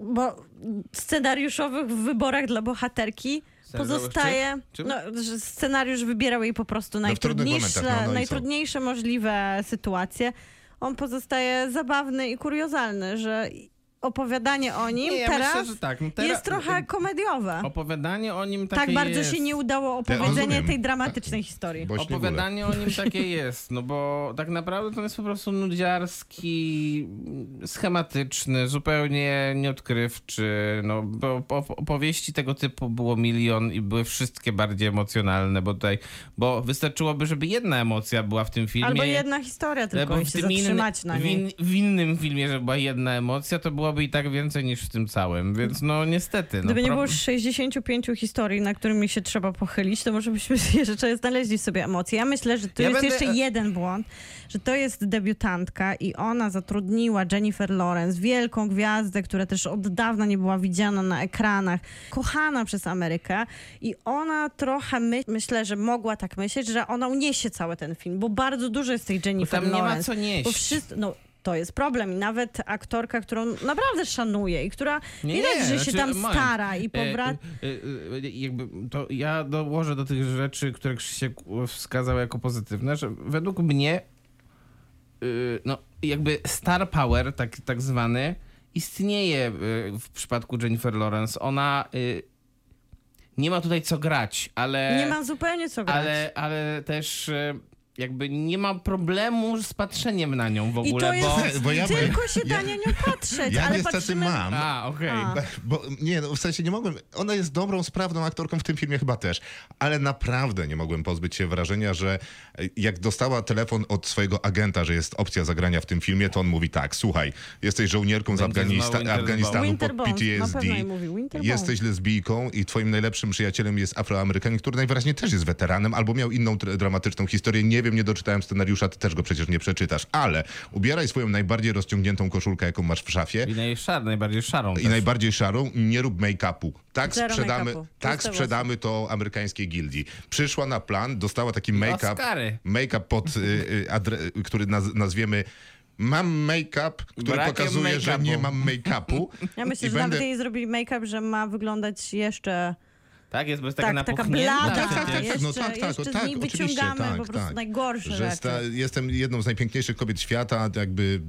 bo, scenariuszowych wyborach dla bohaterki pozostaje, no, scenariusz wybierał jej po prostu No, najtrudniejsze, no, no najtrudniejsze możliwe sytuacje. On pozostaje zabawny i kuriozalny, że opowiadanie o nim Nie, ja teraz myślę, że tak. No teraz- jest trochę komediowe. Opowiadanie o nim takie Tak bardzo jest. się nie udało Ja opowiedzenie rozumiem. tej dramatycznej historii. Bo śniegule. Opowiadanie o nim takie jest, no bo tak naprawdę to jest po prostu nudziarski, schematyczny, zupełnie nieodkrywczy, no bo op- opowieści tego typu było milion i były wszystkie bardziej emocjonalne, bo tutaj, bo wystarczyłoby, żeby jedna emocja była w tym filmie. Albo jedna historia tylko i w się zatrzymać na w, niej. in, w innym filmie, że była jedna emocja, to byłoby byłoby i tak więcej niż w tym całym, więc no niestety. No, Gdyby nie było 65 historii, na którymi się trzeba pochylić, to może byśmy jeszcze znaleźli sobie emocje. Ja myślę, że tu Ja jest będę- jeszcze jeden błąd, że to jest debiutantka i ona zatrudniła Jennifer Lawrence, wielką gwiazdę, która też od dawna nie była widziana na ekranach, kochana przez Amerykę i ona trochę, my, myślę, że mogła tak myśleć, że ona uniesie cały ten film, bo bardzo dużo jest tej Jennifer tam nie ma Lawrence. co nieść. Bo wszyscy, no, to jest problem i nawet aktorka, którą naprawdę szanuję i która Nie, widać, nie, że się znaczy, tam stara i powraca. E, e, e, jakby to ja dołożę do tych rzeczy, które Krzysiek wskazał jako pozytywne, że według mnie y, no jakby star power, tak, tak zwany, istnieje y, w przypadku Jennifer Lawrence. Ona y, nie ma tutaj co grać, ale... Nie ma zupełnie co grać. ale, ale też y, jakby nie ma problemu z patrzeniem na nią w I ogóle, to jest, bo... bo ja- tylko się ja- da na nią patrzeć, Ja ale niestety patrzymy... mam. A, okej. A. Bo nie, no w sensie nie mogłem. Ona jest dobrą, sprawną aktorką w tym filmie chyba też, ale naprawdę nie mogłem pozbyć się wrażenia, że jak dostała telefon od swojego agenta, że jest opcja zagrania w tym filmie, to on mówi tak: słuchaj, jesteś żołnierką z Będzie Afganista- znowu Winter Afganistanu Winter pod PTSD. Jesteś lesbijką i twoim najlepszym przyjacielem jest Afroamerykanin, który najwyraźniej też jest weteranem albo miał inną dramatyczną historię. Nie wiem, nie doczytałem scenariusza, ty też go przecież nie przeczytasz, ale ubieraj swoją najbardziej rozciągniętą koszulkę, jaką masz w szafie. I najszar, najbardziej szarą I też. najbardziej szarą, nie rób make-upu. Tak Zero sprzedamy, make-upu. tak Proste sprzedamy to amerykańskiej gildii. Przyszła na plan, dostała taki make-up, make-up pod, y, y, adre- który naz- nazwiemy Mam make-up, który Brakiem pokazuje, że make-upu. nie mam make-upu. Ja myślę, I że będę- nawet jej zrobili make-up, że ma wyglądać jeszcze... Tak, jest, bo jest taka Tak, taka blada. Tak, tak, tak, przecież. no tak, tak, jeszcze tak, z niej oczywiście, wyciągamy tak, po prostu tak. najgorsze Że rzeczy. sta, jestem jedną z najpiękniejszych kobiet świata, jakby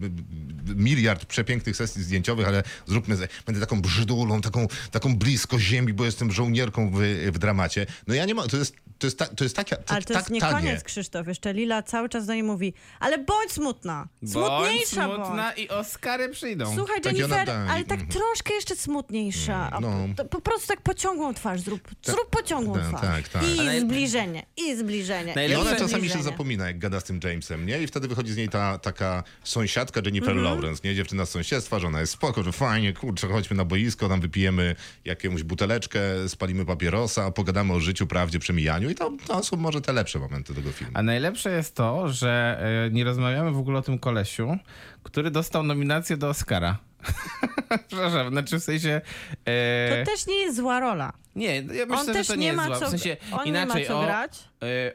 miliard przepięknych sesji zdjęciowych, ale zróbmy, będę taką brzydulą, taką, taką blisko ziemi, bo jestem żołnierką w, w dramacie. No ja nie mam, to jest, to jest, ta, to jest taka, to, Ale to tak jest nie tanie. koniec, Krzysztof. Jeszcze Lila cały czas do niej mówi, ale bądź smutna. Bądź Smutniejsza smutna bądź. i Oscary przyjdą. Słuchaj, Tak, Jennifer, ale tak mhm. troszkę jeszcze smutniejsza. No. po, po prostu tak pociągłą twarz zrób. Zrób pociągłą tak, tak, tak. I Ale- zbliżenie, i zbliżenie. I Najlepsze- ona czasami się zapomina, jak gada z tym Jamesem, nie? I wtedy wychodzi z niej ta taka sąsiadka Jennifer Mhm. Lawrence, nie? Dziewczyna z sąsiedztwa, że ona jest spoko, że fajnie, kurczę, chodźmy na boisko, tam wypijemy jakąś buteleczkę, spalimy papierosa, pogadamy o życiu, prawdzie, przemijaniu i to, to są może te lepsze momenty tego filmu. A najlepsze jest to, że e, nie rozmawiamy w ogóle o tym kolesiu, który dostał nominację do Oscara. Przepraszam, znaczy w sensie... E, To też nie jest zła rola. nie, ja myślę, On że też to nie, nie jest ma zła. co, W sensie on inaczej, nie ma co o, grać, e,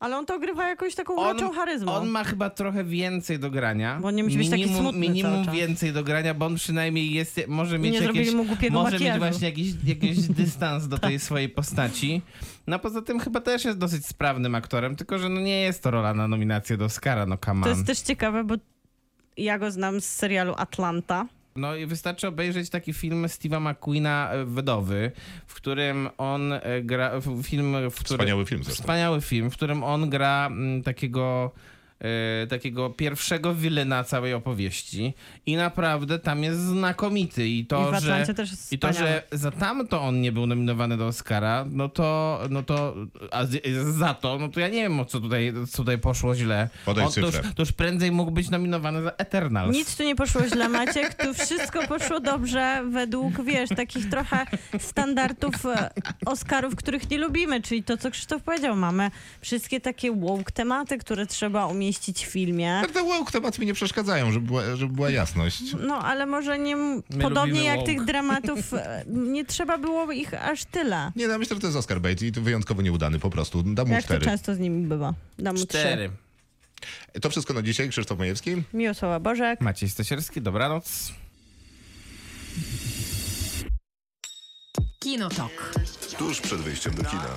ale on to grywa jakąś taką uroczą charyzmą. on ma chyba trochę więcej do grania. Bo nie musi być taki minimum, smutny Minimum więcej do grania, bo on przynajmniej jest, może mieć Nie jakieś, mu głupiego może mieć makijażu. właśnie jakiś, jakiś dystans do Tak. tej swojej postaci. No poza tym chyba też jest dosyć sprawnym aktorem, tylko że no nie jest to rola na nominację do Oscara, no come To on. jest też ciekawe, bo ja go znam z serialu Atlanta. No i wystarczy obejrzeć taki film Steve'a McQueena e, Wydowy, w którym on e, gra, film, w którym... Wspaniały film zresztą. Wspaniały film, w którym on gra mm, takiego takiego pierwszego wilena całej opowieści i naprawdę tam jest znakomity i to, I że i to, że za tamto on nie był nominowany do Oscara, no to, no to a za to, no to ja nie wiem o co tutaj, co tutaj poszło źle. Podaj on, to, już, cyfrę. to już prędzej mógł być nominowany za Eternals. Nic tu nie poszło źle, Maciek. Tu wszystko poszło dobrze według, wiesz, takich trochę standardów e, Oscarów, których nie lubimy. Czyli to, co Krzysztof powiedział. Mamy wszystkie takie woke tematy, które trzeba umieścić w filmie. Tak te woke tematy mi nie przeszkadzają, żeby była, żeby była jasność. No, ale może nie... Podobnie lubimy jak woke. tych dramatów, e, nie trzeba było ich aż tyle. Nie, no, myślę, że to jest Oscar bait i to wyjątkowo nieudany po prostu. Dam mu Jak to cztery. często z nimi bywa. Dam mu trzy. Cztery. To wszystko na dzisiaj. Krzysztof Majewski. Miłosława Bożek. Maciej Stasierski, dobranoc. Kinotok. Tuż przed wyjściem do kina.